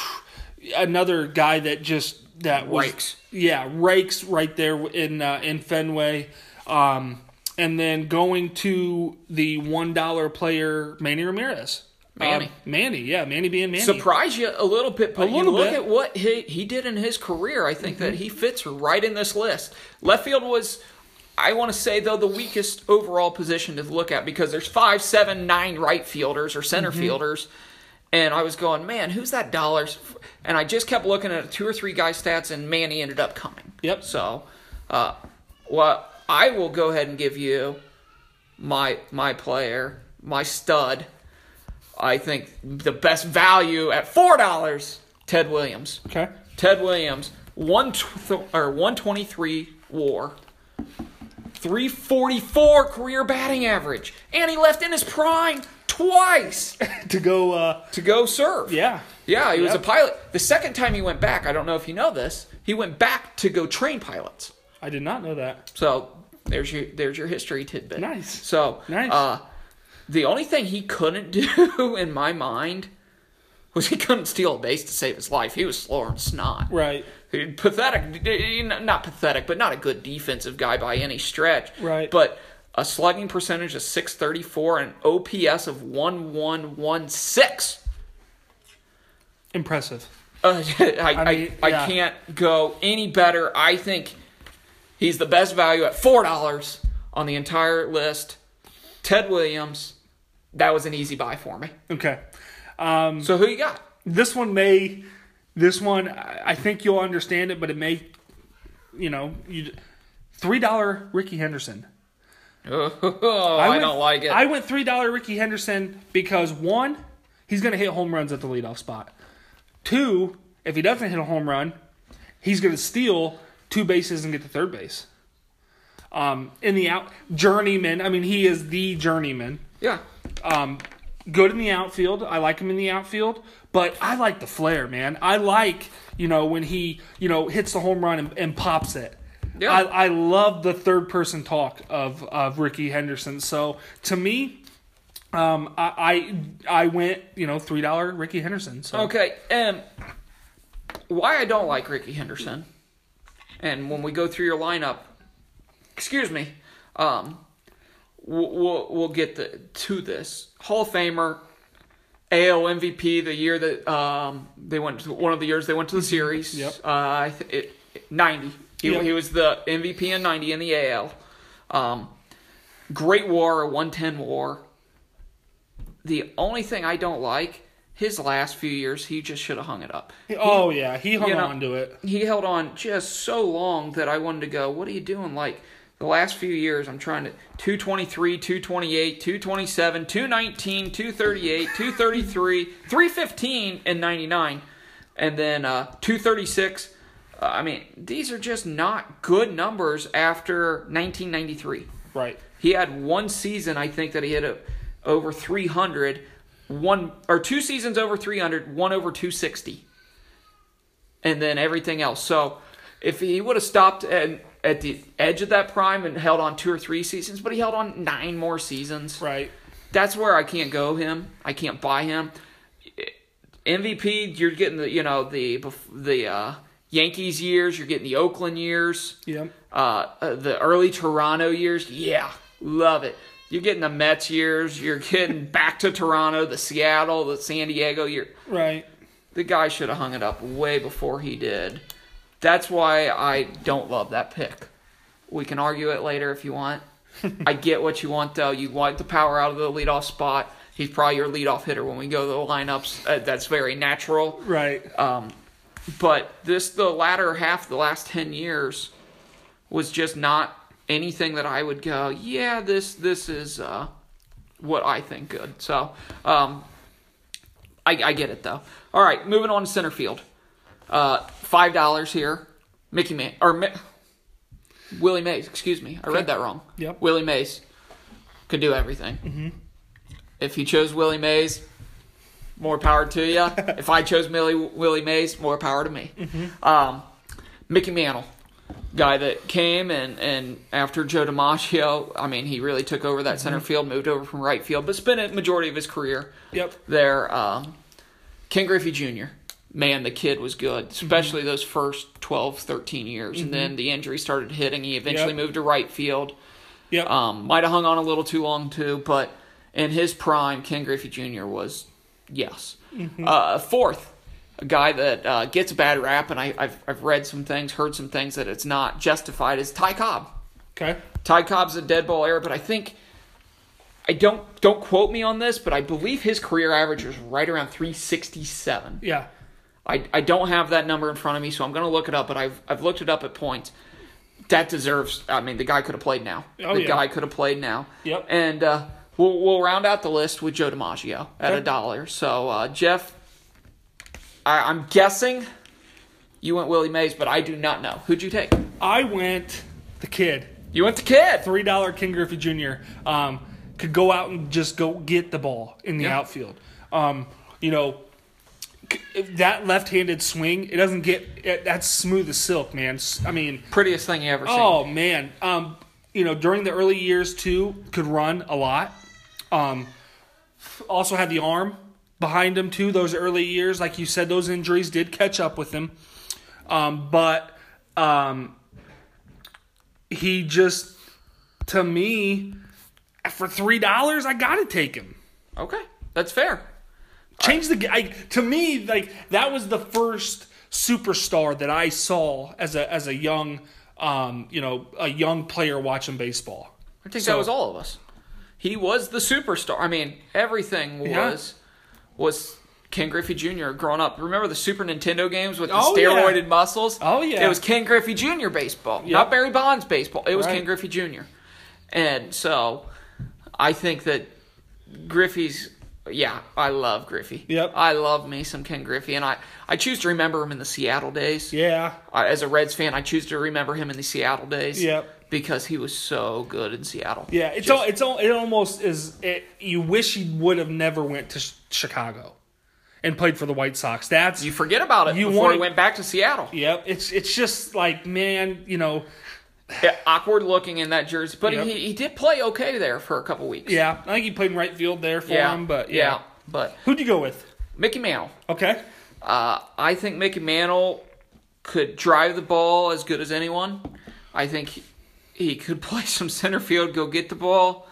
another guy that just that was Rakes. yeah rakes right there in uh, in Fenway. Um, and then going to the one dollar player, Manny Ramirez. Manny. Um, Manny, yeah, Manny being Manny. Surprise you a little bit, but A you look bit. at what he, he did in his career. I think that he fits right in this list. Left field was, I want to say though, the weakest overall position to look at because there's five, seven, nine right fielders or center fielders, and I was going, man, who's that dollars? And I just kept looking at two or three guys' stats, and Manny ended up coming. Yep. So, uh, well, I will go ahead and give you my my player, my stud. I think the best value at four dollars, Ted Williams. Okay. Ted Williams, one or one twenty three WAR, three forty four career batting average, and he left in his prime twice to go. Uh, to go serve. yeah. Yeah, he was a pilot. The second time he went back, I don't know if you know this, he went back to go train pilots. I did not know that. So there's your there's your history tidbit. Nice. So Nice. Uh, the only thing he couldn't do in my mind was he couldn't steal a base to save his life. He was slower than snot. Right. Pathetic, not pathetic, but not a good defensive guy by any stretch. Right. But a slugging percentage of 634 and OPS of 1116. Impressive. Uh, I, I, mean, I, yeah. can't go any better. I think he's the best value at four dollars on the entire list. Ted Williams, that was an easy buy for me. Okay. Um, So who you got? this one may this one I I think you'll understand it, but it may you know you three dollar Rickey Henderson. Oh, I, went- don't like it. I went three dollar Rickey Henderson because one, he's gonna hit home runs at the leadoff spot. Two, if he doesn't hit a home run, he's gonna steal two bases and get to third base. Um, in the out journeyman, I mean he is the journeyman. yeah. Um, good in the outfield. I like him in the outfield, but I like the flair, man. I like you know when he you know hits the home run and, and pops it. Yeah. I, I love the third person talk of of Rickey Henderson. So to me, um, I I, I went you know three dollar Rickey Henderson. So Okay. Um, why I don't like Rickey Henderson, and when we go through your lineup, excuse me, um, we'll we'll, we'll get the, to this Hall of Famer, AL MVP the year that um they went to one of the years they went to the series. Yep. Uh, I th- it, ninety. He, he was the MVP in ninety in the AL. Um, great WAR, a one ten WAR. The only thing I don't like his last few years, he just should have hung it up. oh yeah, he hung you know, on to it. He held on just so long that I wanted to go, what are you doing? Like the last few years, I'm trying to 223, 228, 227, 219, 238, 233, 315, and 99. And then uh, 236. Uh, I mean, these are just not good numbers after 1993. Right. He had one season, I think, that he hit a, over 300, one or two seasons over 300, one over 260, and then everything else. So, if he would have stopped at, at the edge of that prime and held on two or three seasons, but he held on nine more seasons, Right. that's where I can't go him. I can't buy him. MVP, you're getting the you know the the uh, Yankees years, you're getting the Oakland years Yeah. uh, uh, the early Toronto years, yeah, love it. You're getting the Mets years. You're getting back to Toronto, the Seattle, the San Diego year. Right. the guy should have hung it up way before he did. That's why I don't love that pick. We can argue it later if you want. I get what you want though. You want the power out of the leadoff spot. He's probably your leadoff hitter when we go to the lineups. Uh, that's very natural. Right. Um, but this the latter half the last 10 years was just not anything that I would go, yeah, this this is uh, what I think good. So um, I, I get it though. All right, moving on to center field. Uh, Five dollars here. Mickey Man or Mi- Willie Mays. Excuse me, I read that wrong. Yep. Willie Mays could do everything. Mm-hmm. If you chose Willie Mays, more power to you. if I chose Millie, Willie Mays, more power to me. Um, Mickey Mantle, guy that came and, and after Joe DiMaggio, I mean, he really took over that center field, moved over from right field, but spent a majority of his career Yep. there. Um, Ken Griffey Jr., man, the kid was good, especially those first 12, 13 years. And then the injury started hitting. He eventually Yep. moved to right field. Yep. Um, might have hung on a little too long too, but in his prime, Ken Griffey Jr. was yes. Uh, fourth, a guy that uh, gets a bad rap, and I, I've I've read some things, heard some things that it's not justified. Is Ty Cobb? okay. Ty Cobb's a dead ball error, but I think I don't don't quote me on this, but I believe his career average was right around 367. Yeah. I, I don't have that number in front of me, so I'm going to look it up. But I've I've looked it up at points. That deserves. I mean, the guy could have played now. Oh, the yeah. guy could have played now. Yep. And uh, we'll we'll round out the list with Joe DiMaggio at a dollar. So uh, Jeff, I, I'm guessing you went Willie Mays, but I do not know. Who'd you take? I went the kid. You went the kid. Three dollar Ken Griffey Jr. Um, could go out and just go get the ball in the Yeah. outfield. Um, you know, that left-handed swing, it doesn't get it, that's smooth as silk, man. I mean, Prettiest thing you ever seen. oh man. Um, you know, during the early years too, could run a lot. Um, also had the arm behind him too. Those early years, like you said, those injuries did catch up with him. Um, but um, he just, to me, for three dollars, I gotta take him. Okay, that's fair. Change the. I, to me, like that was the first superstar that I saw as a as a young, um, you know, a young player watching baseball. I think So- that was all of us. He was the superstar. I mean, everything Yeah. was was Ken Griffey Jr. growing up. Remember the Super Nintendo games with the Oh, yeah. steroided muscles? Oh, yeah. It was Ken Griffey Jr. baseball, Yep. not Barry Bonds baseball. It was Right. Ken Griffey Jr. And so, I think that Griffey's. Yeah, I love Griffey. Yep. I love me some Ken Griffey, and I, I choose to remember him in the Seattle days. Yeah, I, as a Reds fan, I choose to remember him in the Seattle days. Yep. Because he was so good in Seattle. yeah. It's Just- all. It's all. It almost is. It, you wish he would have never went to Ch- Chicago, and played for the White Sox. That's You forget about it You before wanna- he went back to Seattle. Yep, it's it's just like man, you know, Yeah, awkward looking in that jersey, but Yep. he, he did play okay there for a couple weeks. yeah. I think he played in right field there for yeah, him, but yeah. yeah. But Who'd you go with? Mickey Mantle, Okay, uh, I think Mickey Mantle could drive the ball as good as anyone. I think he, could play some center field, go get the ball.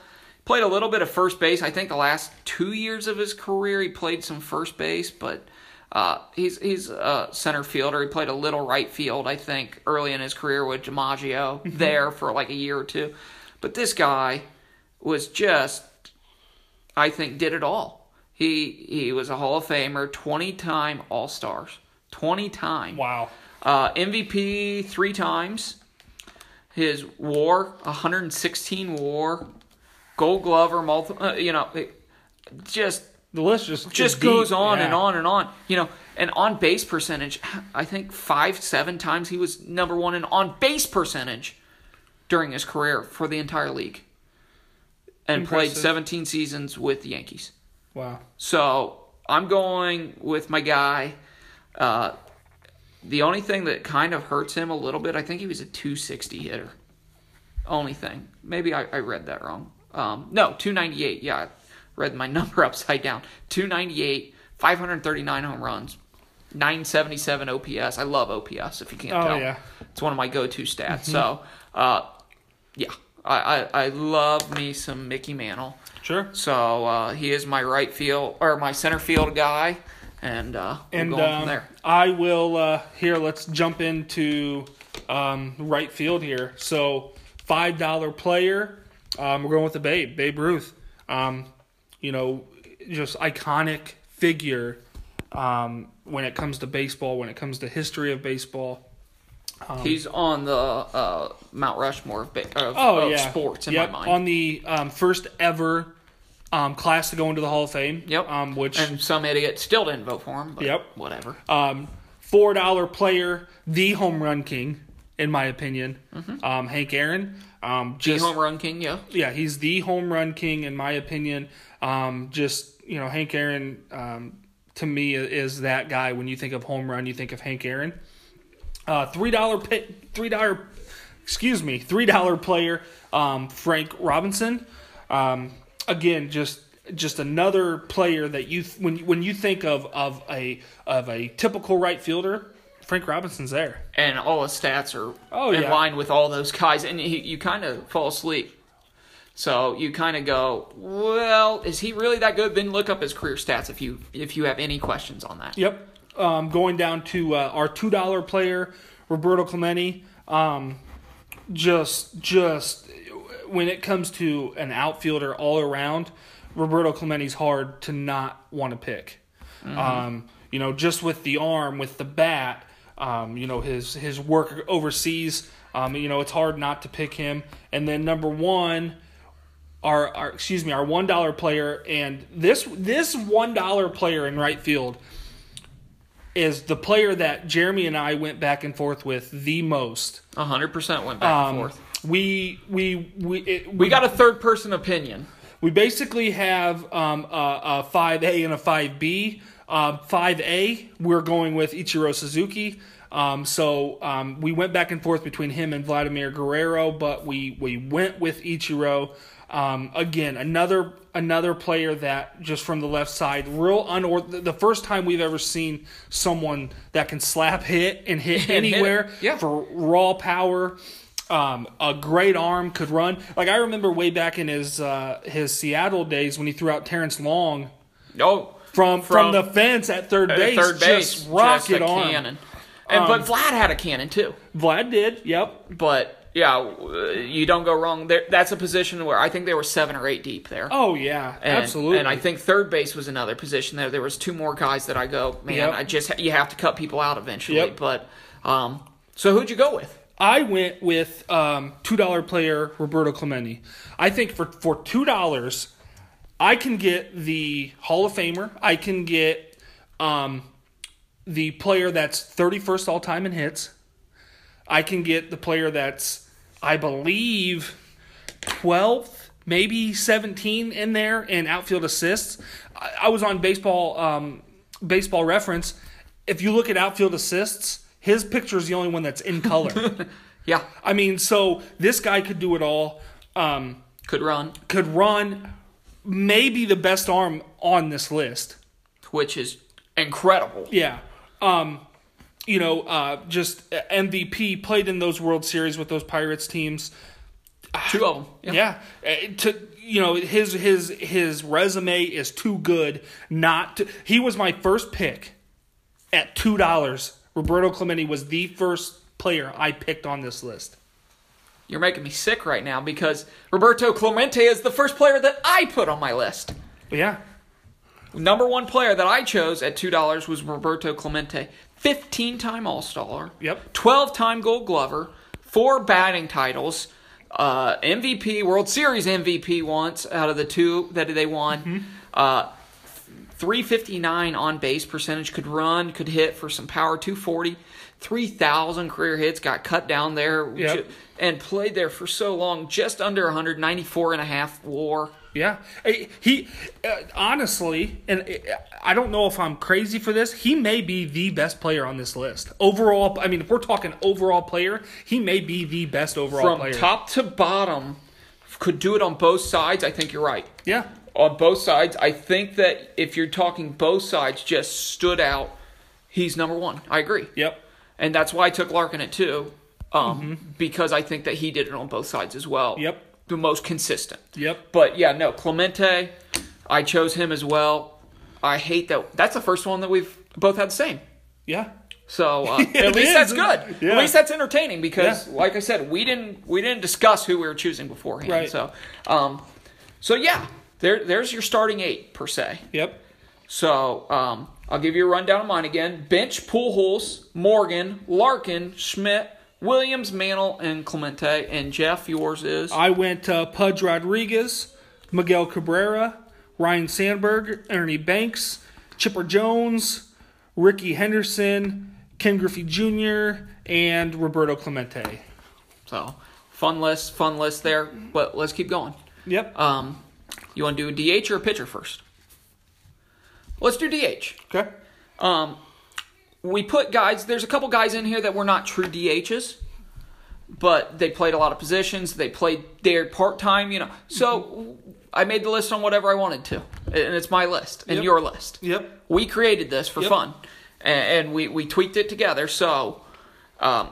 Played a little bit of first base. I think the last two years of his career he played some first base, but uh, he's he's a center fielder. He played a little right field, I think, early in his career with DiMaggio there for like a year or two. But this guy was just, I think, did it all. He he was a Hall of Famer, twenty time All Stars, twenty time. wow. Uh, MVP three times. His WAR, 116 WAR, Gold Glover, multi, uh, you know, it just The list just just goes deep. on Yeah. and on and on. You know, and on base percentage, I think five, seven times he was number one in on base percentage during his career for the entire league, and played 17 seasons with the Yankees. Wow. So I'm going with my guy. Uh, the only thing that kind of hurts him a little bit, I think he was a 260 hitter. Only thing. Maybe I, I read that wrong. Um, no, 298. Yeah, I read my number upside down. 298, 539 home runs, 977 OPS. I love OPS, if you can't Oh, tell. yeah. It's one of my go to stats. So, uh, yeah, I, I, I love me some Mickey Mantle. Sure. So uh, he is my right field or my center field guy, and uh, we'll And go um, from there. I will uh, here. Let's jump into um, right field here. So five dollar player. Um, we're going with the Babe, Babe Ruth. Um, you know, just iconic figure um, when it comes to baseball. When it comes to history of baseball. He's on the uh, Mount Rushmore of, ba- of, Oh of yeah, sports in yep. my mind. On the um, first ever um, class to go into the Hall of Fame. Yep. Um, which and some idiot still didn't vote for him. But Yep. Whatever. um, four dollar player, the home run king, in my opinion. Um, Hank Aaron. Um, Mm-hmm. The home run king. Yeah. yeah, he's the home run king in my opinion. Um, just you know, Hank Aaron um, to me is that guy. When you think of home run, you think of Hank Aaron. Uh, three dollar three dollar, excuse me, three dollar player, um, Frank Robinson. Um, again, just just another player that you when when you think of of a of a typical right fielder, Frank Robinson's there. And all his stats are Oh, in yeah. line with all those guys, and he, you kind of fall asleep. So you kind of go, well, is he really that good? Then look up his career stats if you if you have any questions on that. Yep. Um, going down to uh, our two dollar player, Roberto Clemente. Um, just just when it comes to an outfielder all around, Roberto Clemente's hard to not want to pick. Um, you know, just with the arm, with the bat, um, you know his his work overseas. Um, you know, it's hard not to pick him. And then number one, our, our excuse me, our one dollar player, and this this one dollar player in right field is the player that Jeremy and I went back and forth with the most. hundred percent went back and Um, forth. We we we it, We got a third person opinion. we basically have um, a, a 5A and a 5B. Um, 5A, we're going with Ichiro Suzuki. Um, so um, we went back and forth between him and Vladimir Guerrero, but we, we went with Ichiro. Um, again, another another player that just from the left side, real unor. The first time we've ever seen someone that can slap hit and hit And hit anywhere Yeah. for raw power. Um, a great arm could run. Like I remember way back in his uh, his Seattle days when he threw out Terrence Long Oh, from from, From- the fence at third at base, third base, just rocket a arm. cannon. And Um, but Vlad had a cannon too. Vlad did. Yep. But yeah, you don't go wrong there. That's a position where I think they were seven or eight deep there. Oh yeah, And, absolutely. And I think third base was another position there. There was two more guys that I go, man, Yep. I just you have to cut people out eventually. Yep. But um, so who'd you go with? I went with um, two dollar player Roberto Clemente. I think for for two dollars, I can get the Hall of Famer. I can get um, the player that's thirty first all time in hits. I can get the player that's I believe twelfth, maybe seventeen in there in outfield assists. I, I was on baseball um, baseball reference. If you look at outfield assists, his picture is the only one that's in color. Yeah, I mean, so this guy could do it all. Um, could run, could run maybe the best arm on this list. which is incredible. Yeah. Um, you know, uh, just MVP played in those World Series with those Pirates teams. Two of them. Yeah. Uh, To you know, his his his resume is too good not to. He was my first pick at two dollars. Roberto Clemente was the first player I picked on this list. You're making me sick right now because Roberto Clemente is the first player that I put on my list. Yeah. Number one player that I chose at two dollars was Roberto Clemente, fifteen-time All-Star, Yep. twelve-time Gold Glover, four batting titles, uh, MVP, World Series MVP once out of the two that they won. Mm-hmm. Uh, 359 on base percentage, could run, could hit for some power, 240, 3,000 career hits, got cut down there, Yep. and played there for so long, just under 194 and a half war. Yeah, he uh, honestly, and uh, I don't know if I'm crazy for this. He may be the best player on this list overall. I mean, if we're talking overall player, he may be the best overall From player. top to bottom, could do it on both sides. I think you're right. yeah, On both sides, I think that if you're talking both sides, just stood out. He's number one. I agree. yep, And that's why I took Larkin at two, um, because I think that he did it on both sides as well. Mm-hmm. Yep. The most consistent. yep. But yeah, no, Clemente, I chose him as well. I hate that. That's the first one that we've both had the same. Yeah. So uh, at least is, that's good. Yeah. At least that's entertaining because, Yeah. like I said, we didn't we didn't discuss who we were choosing beforehand. Right. So, um, so yeah, there there's your starting eight per se. Yep. So um, I'll give you a rundown of mine again: Bench, Pujols, Morgan, Larkin, Schmidt, Williams, Mantle, and Clemente. And Jeff, yours is I went uh, Pudge Rodriguez, Miguel Cabrera, Ryne Sandberg, Ernie Banks, Chipper Jones, Rickey Henderson, Ken Griffey Jr., and Roberto Clemente. so fun list, fun list there. But let's keep going. Yep. Um, you want to do a DH or a pitcher first? Let's do DH. okay. Um, we put guys. There's a couple guys in here that were not true DHs, but they played a lot of positions. They played there part time. You know, so I made the list on whatever I wanted to, and it's my list and Yep. your list. Yep. We created this for Yep. fun, and, and we we tweaked it together. So, um,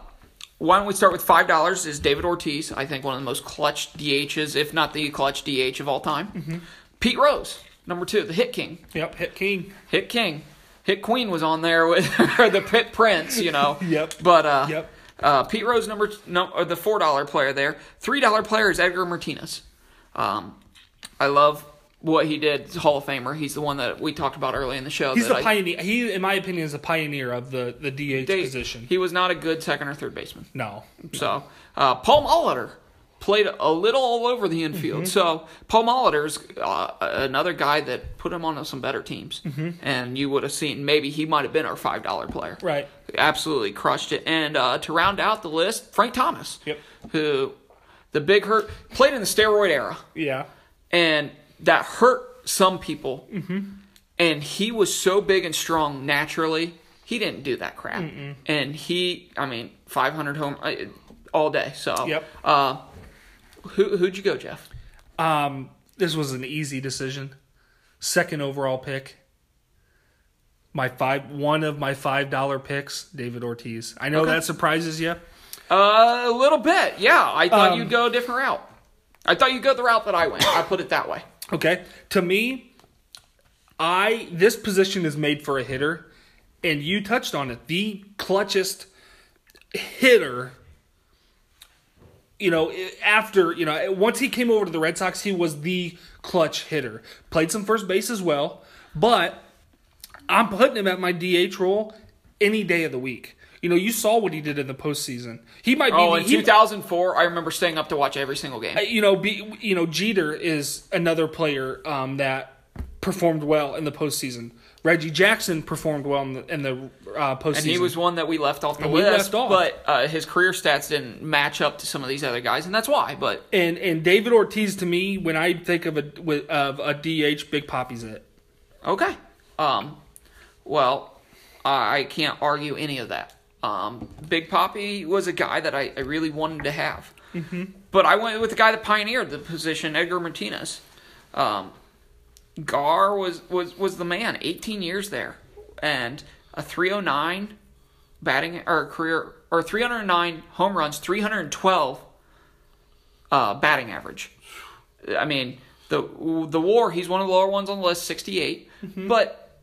why don't we start with five dollars? Is David Ortiz? I think one of the most clutch DHs, if not the clutch DH of all time. Mm-hmm. Pete Rose, number two, the hit king. Yep. Hit King. Hit King. Hit Queen was on there with the Pit Prince, you know. Yep. But uh, Yep. uh, Pete Rose number no, or the four dollar player there. Three dollar player is Edgar Martinez. Um, I love what he did. Hall of Famer. He's the one that we talked about early in the show. He's that the I- pioneer. He, in my opinion, is a pioneer of the, the DH they- position. He was not a good second or third baseman. no. So uh, Paul Molitor played a little all over the infield. Mm-hmm. So Paul Molitor's uh, another guy that put him on some better teams, Mm-hmm. and you would have seen maybe he might have been our five dollar player. Right. Absolutely crushed it. And uh, to round out the list, Frank Thomas, Yep. who the big hurt played in the steroid era, Yeah. and that hurt some people. Mm-hmm. And he was so big and strong naturally. He didn't do that crap. And he, I mean, 500 home uh, all day. So, Yep. uh, who who'd you go, Jeff? Um, this was an easy decision. Second overall pick. My five, one of my five dollar picks, David Ortiz. I know Okay. that surprises you. Uh, a little bit. Yeah, I thought Um, you'd go a different route. I thought you'd go the route that I went. I put it that way. Okay. To me, I this position is made for a hitter, and you touched on it. The clutchest hitter. You know, after you know, once he came over to the Red Sox, he was the clutch hitter. Played some first base as well, but I'm putting him at my DH role any day of the week. You know, you saw what he did in the postseason. He might be. Oh, the- in he- 2004, I remember staying up to watch every single game. uh, you know, be, you know, Jeter is another player um, that performed well in the postseason. Reggie Jackson performed well in the, in the uh, postseason. and he was one that we left off the And we list, left off. but uh, his career stats didn't match up to some of these other guys, and that's why. But and and David Ortiz to me, when I think of a of a DH, Big Papi's it. Okay. Um, well, I can't argue any of that. Um, Big Papi was a guy that I, I really wanted to have. Mm-hmm. But I went with the guy that pioneered the position, Edgar Martinez. Um, Gar was, was, was the man, 18 years there. And a 309 batting, or career, or 309 home runs, 312 uh, batting average. I mean, the the war, he's one of the lower ones on the list, 68. Mm-hmm. But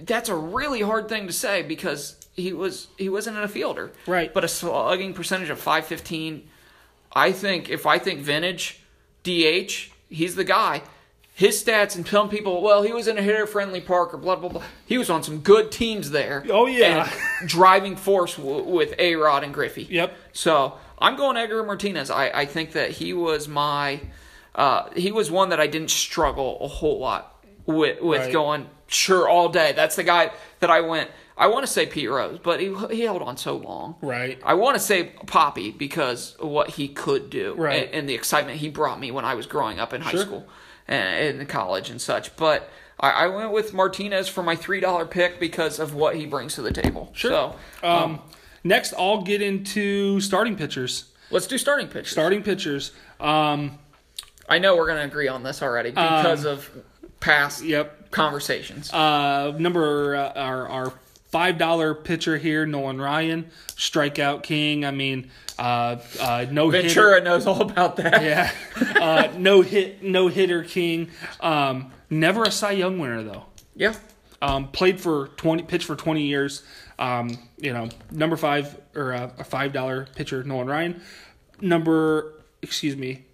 that's a really hard thing to say because he was he wasn't a fielder. Right. But a slugging percentage of 515. I think if I think vintage DH, he's the guy. His stats and some people, well, he was in a hitter friendly park or blah blah blah. He was on some good teams there. Oh, yeah. And driving force w- with A Rod and Griffey. Yep. So I'm going Edgar Martinez. I, I think that he was my uh, he was one that I didn't struggle a whole lot with with Right. going sure all day. That's the guy that I went. I want to say Pete Rose, but he he held on so long. Right. I want to say Papi because of what he could do Right. and, and the excitement he brought me when I was growing up in high Sure. school and in college and such. But I, I went with Martinez for my three dollar pick because of what he brings to the table. Sure. So Um, next, I'll get into starting pitchers. let's do starting pitchers. Starting pitchers. Um, I know we're going to agree on this already because of past yep. conversations. Uh, number uh, our our five dollar pitcher here, Nolan Ryan, strikeout king. I mean, uh, uh, no hitter. Ventura knows all about that. Yeah, uh, no hit, no hitter king. Um, never a Cy Young winner though. Yeah. Um, played for twenty, pitched for twenty years. Um, you know, number five or uh, a five dollar pitcher, Nolan Ryan. Number, excuse me,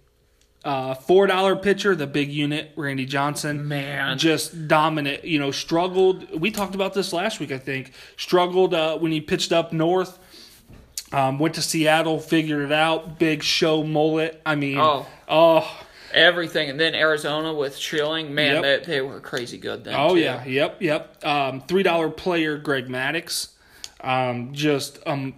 uh, four dollar pitcher, the big unit, Randy Johnson. Man. just dominant. You know, struggled. We talked about this last week, I think. Struggled uh, when he pitched up north. Um, went to Seattle, figured it out. Big show mullet. I mean, Oh. oh, Everything, and then Arizona with Schilling, man, Yep. they, they were crazy good then. Oh too. yeah, yep, yep. Um, Three dollar player Greg Maddux. Um, just um,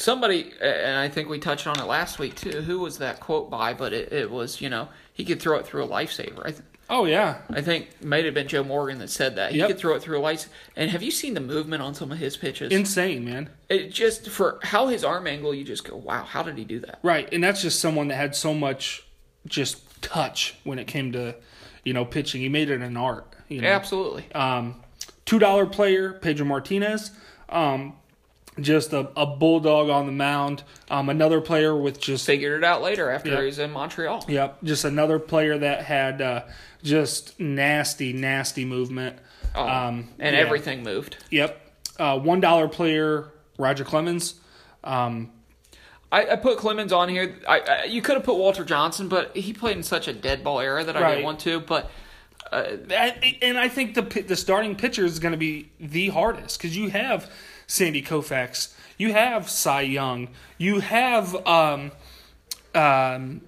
Somebody, and I think we touched on it last week too. Who was that quote by? But it, it was, you know, he could throw it through a lifesaver. I, th- oh yeah, I think it might have been Joe Morgan that said that he Yep. could throw it through a life. And have you seen the movement on some of his pitches? insane man. it just for how his arm angle, you just go, wow, how did he do that? Right, and that's just someone that had so much just touch when it came to, you know, pitching. He made it an art. You know? Absolutely. Um, two dollar player Pedro Martinez. Um, just a, a bulldog on the mound. Um, another player with just Figured it out later after Yep. he was in Montreal. Yep, just another player that had uh, just nasty, nasty movement. Oh, Um, and yeah. everything moved. Yep, uh, one dollar player Roger Clemens. Um, I, I put Clemens on here. I, I you could have put Walter Johnson, but he played in such a dead ball era that I Right. didn't want to. But I- and I think the the starting pitcher is going to be the hardest because you have Sandy Koufax, you have Cy Young, you have um, um,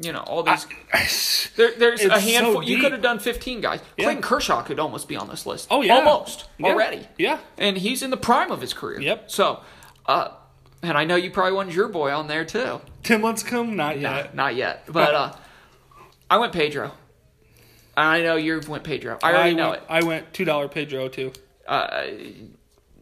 you know all these. There, there's a so handful. you could have done 15 guys. Yeah. Clayton Kershaw could almost be on this list. Oh, yeah. almost Yeah. already. Yeah. and he's in the prime of his career. Yep. So, uh, and I know you probably wanted your boy on there too. Tim Lincecum, not Nah, yet. not yet. But uh, I went Pedro. I know you went Pedro. I already know went, it. I went two dollar Pedro too. Uh,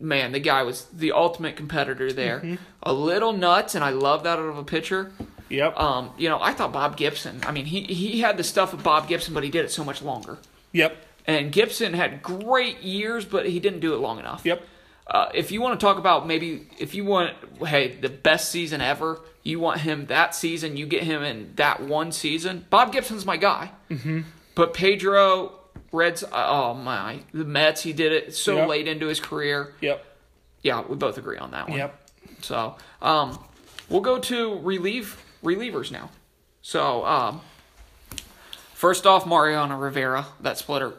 man, the guy was the ultimate competitor there. Mm-hmm. A little nuts, and I love that out of a pitcher. Yep. Um, you know, I thought Bob Gibson. I mean, he he had the stuff of Bob Gibson, but he did it so much longer. yep. And Gibson had great years, but he didn't do it long enough. Yep. Uh, if you want to talk about maybe if you want, hey, the best season ever, you want him that season, you get him in that one season. Bob Gibson's my guy. Mm-hmm. But Pedro, Reds, oh my, the Mets, he did it so Yep. late into his career. Yep. Yeah, we both agree on that one. Yep. So, um, we'll go to relieve relievers now. So, um, first off, Mariano Rivera, that splitter,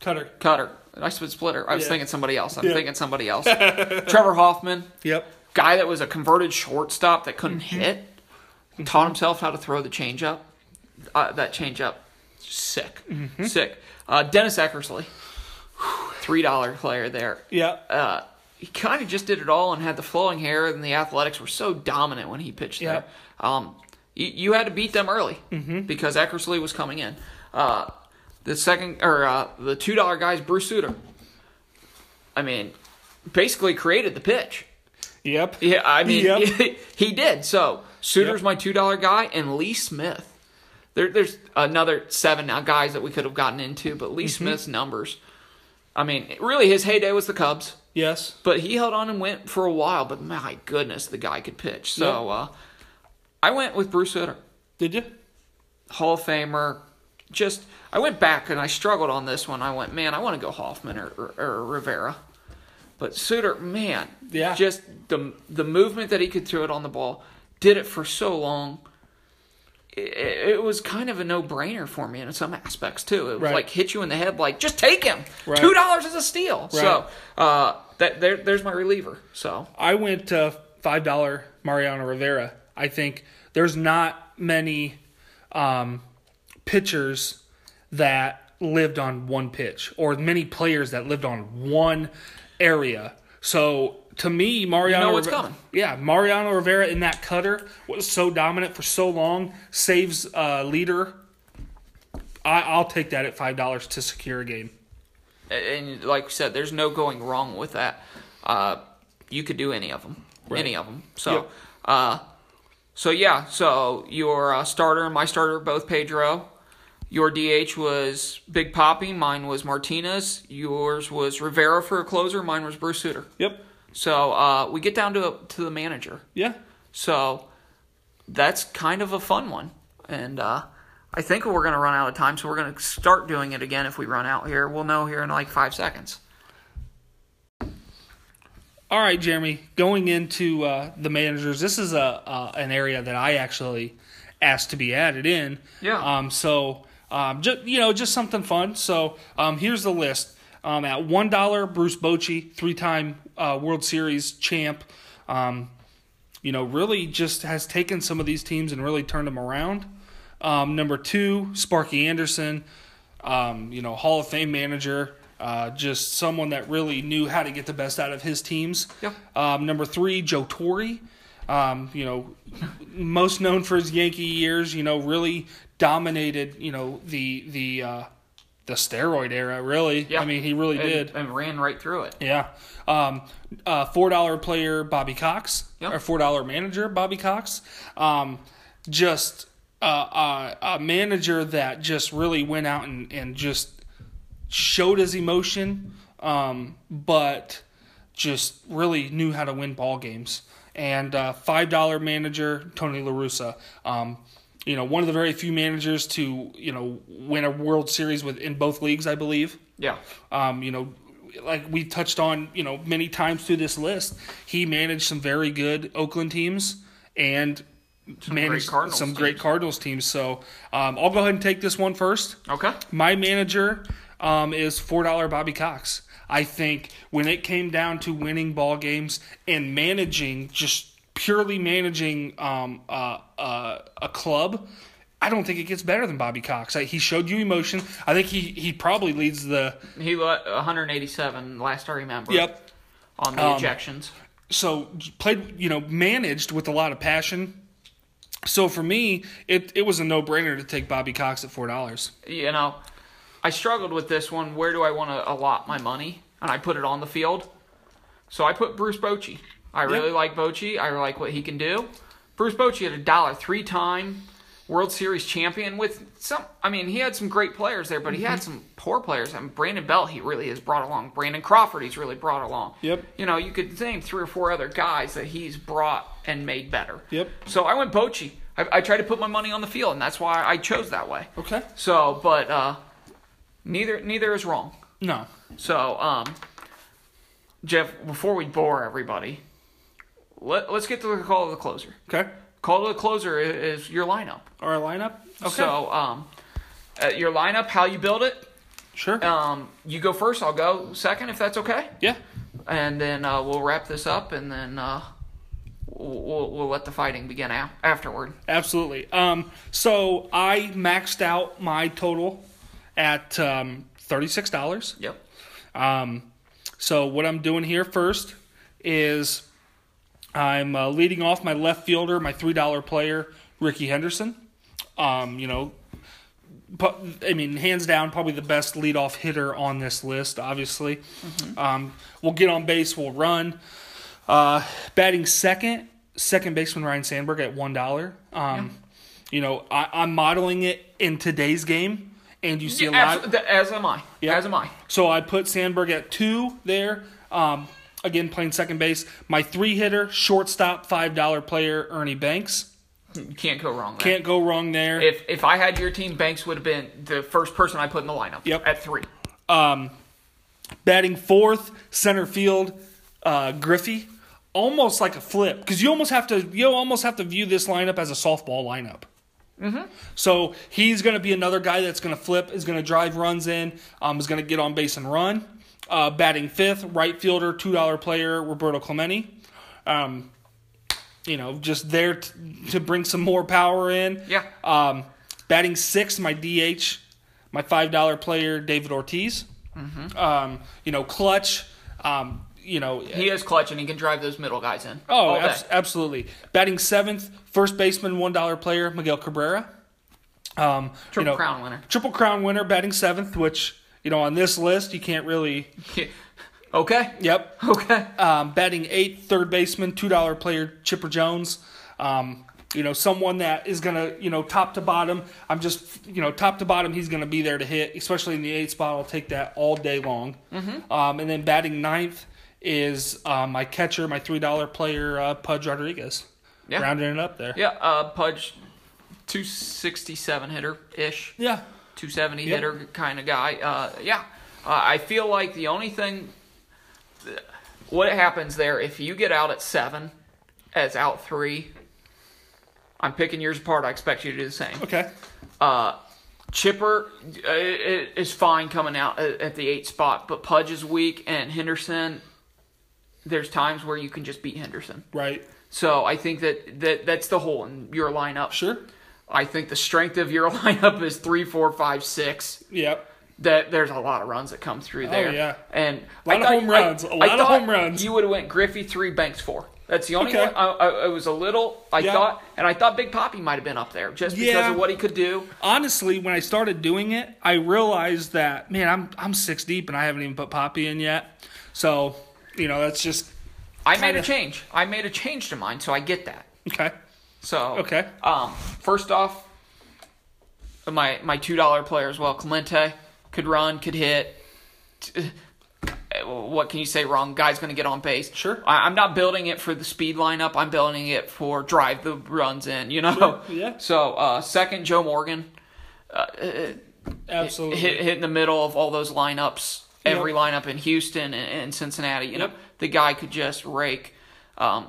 Cutter. cutter. I said splitter. I was Yeah. thinking somebody else. I'm thinking somebody else. Trevor Hoffman, Yep. guy that was a converted shortstop that couldn't Mm-hmm. hit, taught himself how to throw the changeup. Uh, that changeup, sick, Mm-hmm. sick. Uh, Dennis Eckersley, three dollar player there. Yeah. Uh, he kind of just did it all and had the flowing hair, and the Athletics were so dominant when he pitched there. Um, you, you had to beat them early because Eckersley was coming in. Uh, the second or uh, the two dollar guys, Bruce Sutter. I mean, basically created the pitch. Yep. Yeah, I mean, Yep. he did. So Sutter's Yep. my two dollar guy, and Lee Smith. There, there's another seven guys that we could have gotten into, but Mm-hmm. Lee Smith's numbers. I mean, really, his heyday was the Cubs, Yes. but he held on and went for a while. But my goodness, the guy could pitch. So uh, I went with Bruce Sutter, Did you? Hall of Famer. Just I went back and I struggled on this one. I went, man, I want to go Hoffman or, or, or Rivera. But Sutter, man, Yeah. just the the movement that he could throw it on the ball, did it for so long. It, it was kind of a no brainer for me in some aspects too. It was Right. like hit you in the head, like just take him. Right. Two dollars is a steal. Right. So uh, that there, there's my reliever. So I went to five dollar Mariano Rivera. I think there's not many um, pitchers that lived on one pitch, or many players that lived on one area. So to me, Mariano, You know what's Rive- coming. Yeah, Mariano Rivera in that cutter was so dominant for so long, saves uh, leader. I, I'll take that at five dollars to secure a game. and like we said, there's no going wrong with that. Uh, you could do any of them, any of them. So, Yep. uh, so yeah. So your uh, starter and my starter both Pedro. Your DH was Big Papi. Mine was Martinez. Yours was Rivera for a closer. Mine was Bruce Sutter. Yep. So uh, we get down to to the manager. Yeah. So that's kind of a fun one, and uh, I think we're going to run out of time, so we're going to start doing it again if we run out here. We'll know here in like five seconds. All right, Jeremy. Going into uh, the managers, this is a uh, an area that I actually asked to be added in. Yeah. Um. So, um, just you know, just something fun. So, um, here's the list. Um, at one dollar, Bruce Bochy, three-time uh, World Series champ. Um, you know, really just has taken some of these teams and really turned them around. Um, number two, Sparky Anderson. Um, you know, Hall of Fame manager. Uh, just someone that really knew how to get the best out of his teams. Yep. Um, number three, Joe Torre. Um, you know, most known for his Yankee years. You know, really dominated. You know the the uh, the steroid era. Really. Yeah. I mean, he really and, did. and ran right through it. Yeah. Um, uh, four dollar player Bobby Cox Yep. or four dollar manager Bobby Cox. Um, just uh, uh, a manager that just really went out and, and just showed his emotion, um, but just really knew how to win ball games. And uh, five dollar manager Tony La Russa. Um, you know, one of the very few managers to you know win a World Series with in both leagues, I believe. Yeah. Um, you know, like we touched on, you know, many times through this list, he managed some very good Oakland teams and managed Cardinals some great. Cardinals teams. So um, I'll go ahead and take this one first. Okay. My manager um, is four dollar Bobby Cox. I think when it came down to winning ball games and managing, just purely managing um, uh, uh, a club, I don't think it gets better than Bobby Cox. I, he showed you emotion. I think he, he probably leads the He let 187 last I remember. yep. On the Um, ejections. So played you know managed with a lot of passion. So for me, it it was a no brainer to take Bobby Cox at four dollars. You know, I struggled with this one. Where do I want to allot my money? And I put it on the field. So I put Bruce Bochy. I really like Bochy. I like what he can do. Bruce Bochy had a dollar three time World Series champion with some. I mean, he had some great players there, but he Mm-hmm. had some poor players. I mean, Brandon Belt, he really has brought along. Brandon Crawford, he's really brought along. Yep. You know, you could name three or four other guys that he's brought and made better. Yep. So I went Bochy. I, I tried to put my money on the field, and that's why I chose that way. Okay. So, but uh, neither neither is wrong. No. So, um, Jeff, before we bore everybody, let, let's get to the call of the closer. Okay. Call of the closer is, is your lineup. Our lineup. Okay. So, um, uh, your lineup, how you build it. sure. Um, you go first. I'll go second, if that's okay. yeah. And then uh, we'll wrap this up, and then uh, we'll, we'll let the fighting begin a- afterward. Absolutely. Um. So I maxed out my total at um, thirty six dollars. Yep. Um, so what I'm doing here first is I'm uh, leading off my left fielder, my three dollar player, Rickey Henderson. Um, you know, pu- I mean, hands down, probably the best leadoff hitter on this list. Obviously, um, we'll get on base, we'll run. Uh, batting second, second baseman Ryne Sandberg at one dollar. Um, You know, I, I'm modeling it in today's game, and you see a lot. Th- as am I. Yep. As am I. So I put Sandberg at two there. Um, again, playing second base. My three hitter, shortstop, five dollar player, Ernie Banks. You can't go wrong there. Can't go wrong there. If if I had your team, Banks would have been the first person I put in the lineup. Yep. At three. Um, batting fourth, center field, uh, Griffey. Almost like a flip because you almost have to you almost have to view this lineup as a softball lineup. Mm-hmm. So he's going to be another guy that's going to flip, is going to drive runs in, um, is going to get on base and run. Uh, batting fifth, right fielder, two dollar player Roberto Clemente. Um, you know, just there t- to bring some more power in. Yeah. Um, batting sixth, my DH, my five dollar player David Ortiz. Mm-hmm. Um, you know, clutch. Um, you know, He is clutch and he can drive those middle guys in. oh, abs- absolutely. Batting seventh, first baseman, one dollar player Miguel Cabrera. Um, Triple you know, crown winner. Triple crown winner, batting seventh, which you know on this list you can't really. okay. Yep. Okay. Um, batting eighth, third baseman, two dollar player Chipper Jones. Um, you know, someone that is gonna, you know, top to bottom. I'm just, you know, top to bottom, he's gonna be there to hit, especially in the eight spot. I'll take that all day long. Mm-hmm. Um, and then batting ninth is uh, my catcher, my three dollar player uh, Pudge Rodriguez. Yeah. Rounding it up there. Yeah. Uh, Pudge 267 hitter ish, Yeah. 270 Yep. hitter kind of guy. Uh, yeah, uh, I feel like the only thing, what happens there if you get out at seven, as out three. I'm picking yours apart. I expect you to do the same. Okay. Uh, Chipper uh, is fine coming out at at the eight spot, but Pudge is weak, and Henderson. There's times where you can just beat Henderson. Right. So I think that, that that's the hole in your lineup. Sure. I think the strength of your lineup is three, four, five, six. Yep. That there's a lot of runs that come through oh, there. Oh, yeah. and A lot I of thought- home runs. A I- I lot of home runs. You would have went Griffey three, Banks four. That's the only Okay. one. I, I, I was a little. I Yeah. thought, and I thought Big Papi might have been up there just because Yeah. of what he could do. Honestly, when I started doing it, I realized that man, I'm I'm six deep and I haven't even put Papi in yet. So, you know, that's just I made a change. I made a change to mine, so I get that. okay. So Okay. Um, first off, my my two dollar player as well. Clemente could run, could hit. What can you say wrong? Guy's going to get on base. Sure. I, I'm not building it for the speed lineup. I'm building it for drive the runs in. You know. Sure, yeah. So uh, second, Joe Morgan Absolutely. hit hit in the middle of all those lineups. Every Yep. lineup in Houston and, and Cincinnati. You know, the guy could just rake. Um,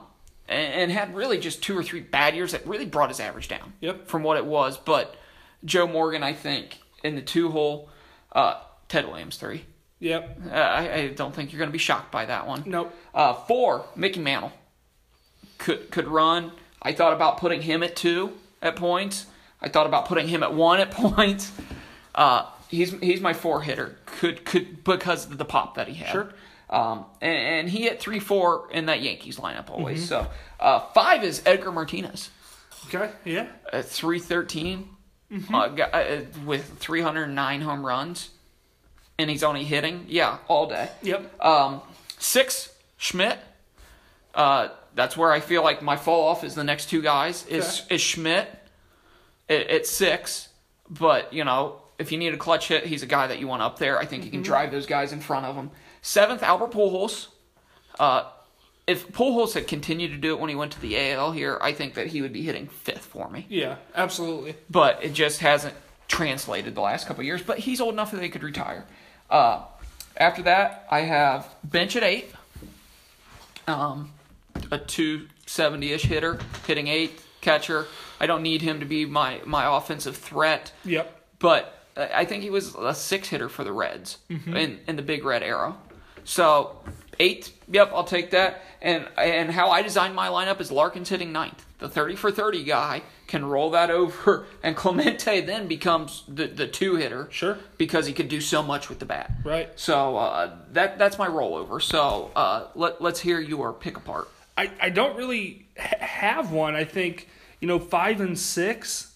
and, and had really just two or three bad years that really brought his average down Yep. from what it was. But Joe Morgan, I think, in the two hole, uh, Ted Williams three. Yep. Uh, I, I don't think you're going to be shocked by that one. Nope. Uh, four, Mickey Mantle could could run. I thought about putting him at two at points. I thought about putting him at one at points. Uh, he's he's my four hitter. Could could because of the pop that he had. Sure. Um, and, and he hit three four in that Yankees lineup always. So uh, five is Edgar Martinez Okay. Yeah. at three uh, guy- uh, with three hundred nine home runs, and he's only hitting yeah all day. Yep. Um, six Schmidt. Uh, that's where I feel like my fall off is the next two guys is is Schmidt at, at six, but you know if you need a clutch hit, he's a guy that you want up there. I think he can drive those guys in front of him. Seventh Albert Pujols. Uh, if Pujols had continued to do it when he went to the AL here, I think that he would be hitting fifth for me. Yeah. Absolutely. But it just hasn't translated the last couple of years. But he's old enough that he could retire. Uh, after that, I have bench at eight. Um, a 270 ish hitter, hitting eight, catcher. I don't need him to be my, my offensive threat, Yep. but I I think he was a six hitter for the Reds Mm-hmm. in, in the big red era. So, eight, yep, I'll take that. And and how I designed my lineup is Larkin's hitting ninth. The 30 for 30 guy can roll that over, and Clemente then becomes the, the two hitter. Sure. Because he can do so much with the bat. Right. So uh, that that's my rollover. So uh, let let's hear your pick apart. I, I don't really ha- have one. I think you know five and six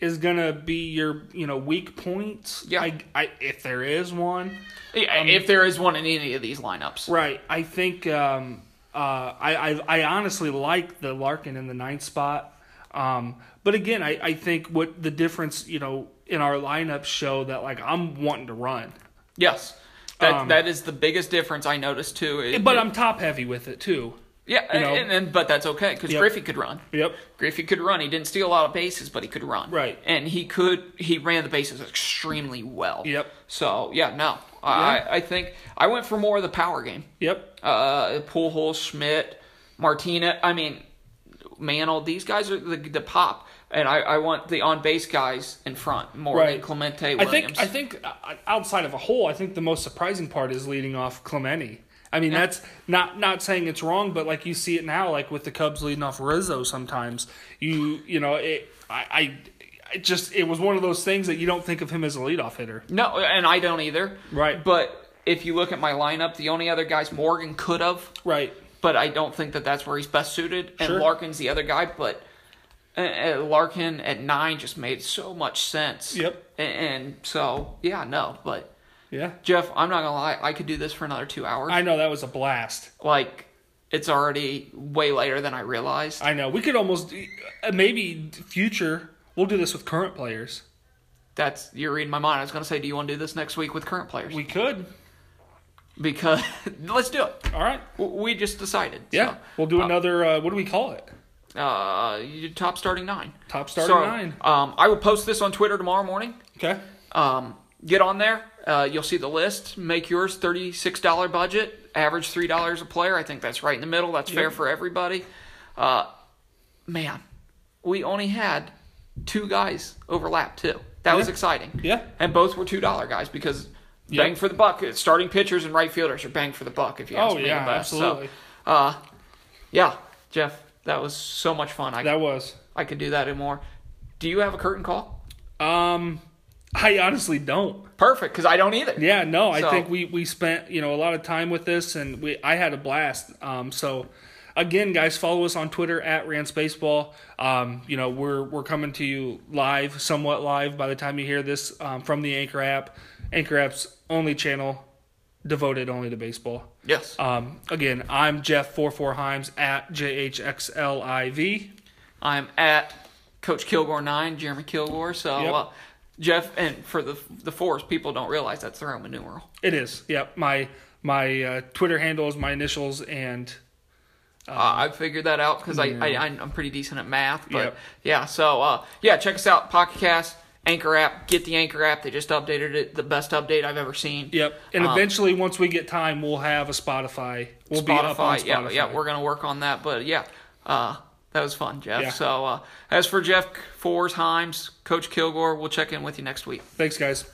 is gonna be your you know weak points. Yeah. I, I if there is one. Yeah, if there is one in any of these lineups. Right. I think um, uh, I, I I honestly like the Larkin in the ninth spot. Um, but again, I, I think what the difference you know in our lineup show that like I'm wanting to run, Yes. That, Um, that is the biggest difference I noticed too. It- but I'm top heavy with it too. Yeah, you know. and, and but that's okay because Yep. Griffey could run. Yep. Griffey could run. He didn't steal a lot of bases, but he could run. Right. And he could. He ran the bases extremely well. Yep. So yeah, no, I I I think I went for more of the power game. Yep. Uh, Pujols, Schmidt, Martina. I mean, Mantle. These guys are the the pop, and I, I want the on base guys in front more than Right. Clemente I Williams. think I think uh, outside of a hole, I think the most surprising part is leading off Clemente. I mean, that's not not saying it's wrong, but like you see it now, like with the Cubs leading off Rizzo. Sometimes you you know it. I, I it just it was one of those things that you don't think of him as a leadoff hitter. No, and I don't either. Right. But if you look at my lineup, the only other guys Morgan could have, Right. but I don't think that that's where he's best suited. And Sure. Larkin's the other guy, but uh, uh, Larkin at nine just made so much sense. Yep. And so yeah, no, but Yeah. Jeff, I'm not gonna lie, I could do this for another two hours. I know that was a blast. like it's already way later than I realized. I know we could almost uh, maybe future we'll do this with current players. That's you're reading my mind. I was gonna say, do you want to do this next week with current players? We could. because let's do it. All right. We just decided. Yeah. so. We'll do another. Uh, what do we call it? Uh, top starting nine. Top starting So, nine. Um, I will post this on Twitter tomorrow morning. Okay. Um, get on there. Uh, you'll see the list. Make yours thirty-six dollar budget. Average three dollars a player. I think that's right in the middle. That's fair for everybody. Uh, man, we only had two guys overlap too. That was exciting. Yeah. And both were two dollar guys because Yep. bang for the buck. Starting pitchers and right fielders are bang for the buck. If you ask Oh me. yeah, the best. So, absolutely. uh, yeah, Jeff, that was so much fun. I that was. I could do that and more. Do you have a curtain call? Um, I honestly don't. Perfect, because I don't either. Yeah, no, I think we we spent you know a lot of time with this, and we I had a blast. Um, so again, guys, follow us on Twitter at Rants Baseball. Um, you know we're we're coming to you live, somewhat live by the time you hear this um, from the Anchor app. Anchor app's only channel devoted only to baseball. Yes. Um, again, I'm Jeff four four Himes at JHXLIV. I'm at Coach Kilgore nine, Jeremy Kilgore. So Yep. uh, Jeff, and for the the fours, people don't realize that's the Roman numeral. It is. Yep. My my uh, Twitter handle is my initials and Uh, I figured that out because I, I I'm pretty decent at math. But Yep. yeah, so uh, yeah, check us out, Pocket Cast, Anchor app. Get the Anchor app. They just updated it. The best update I've ever seen. Yep. And Um, eventually, once we get time, we'll have a Spotify. We'll be up on Spotify. Yeah, Spotify. yeah, we're gonna work on that. But yeah, uh, that was fun, Jeff. Yeah. So uh, as for Jeff Fours Himes, Coach Kilgore, we'll check in with you next week. Thanks, guys.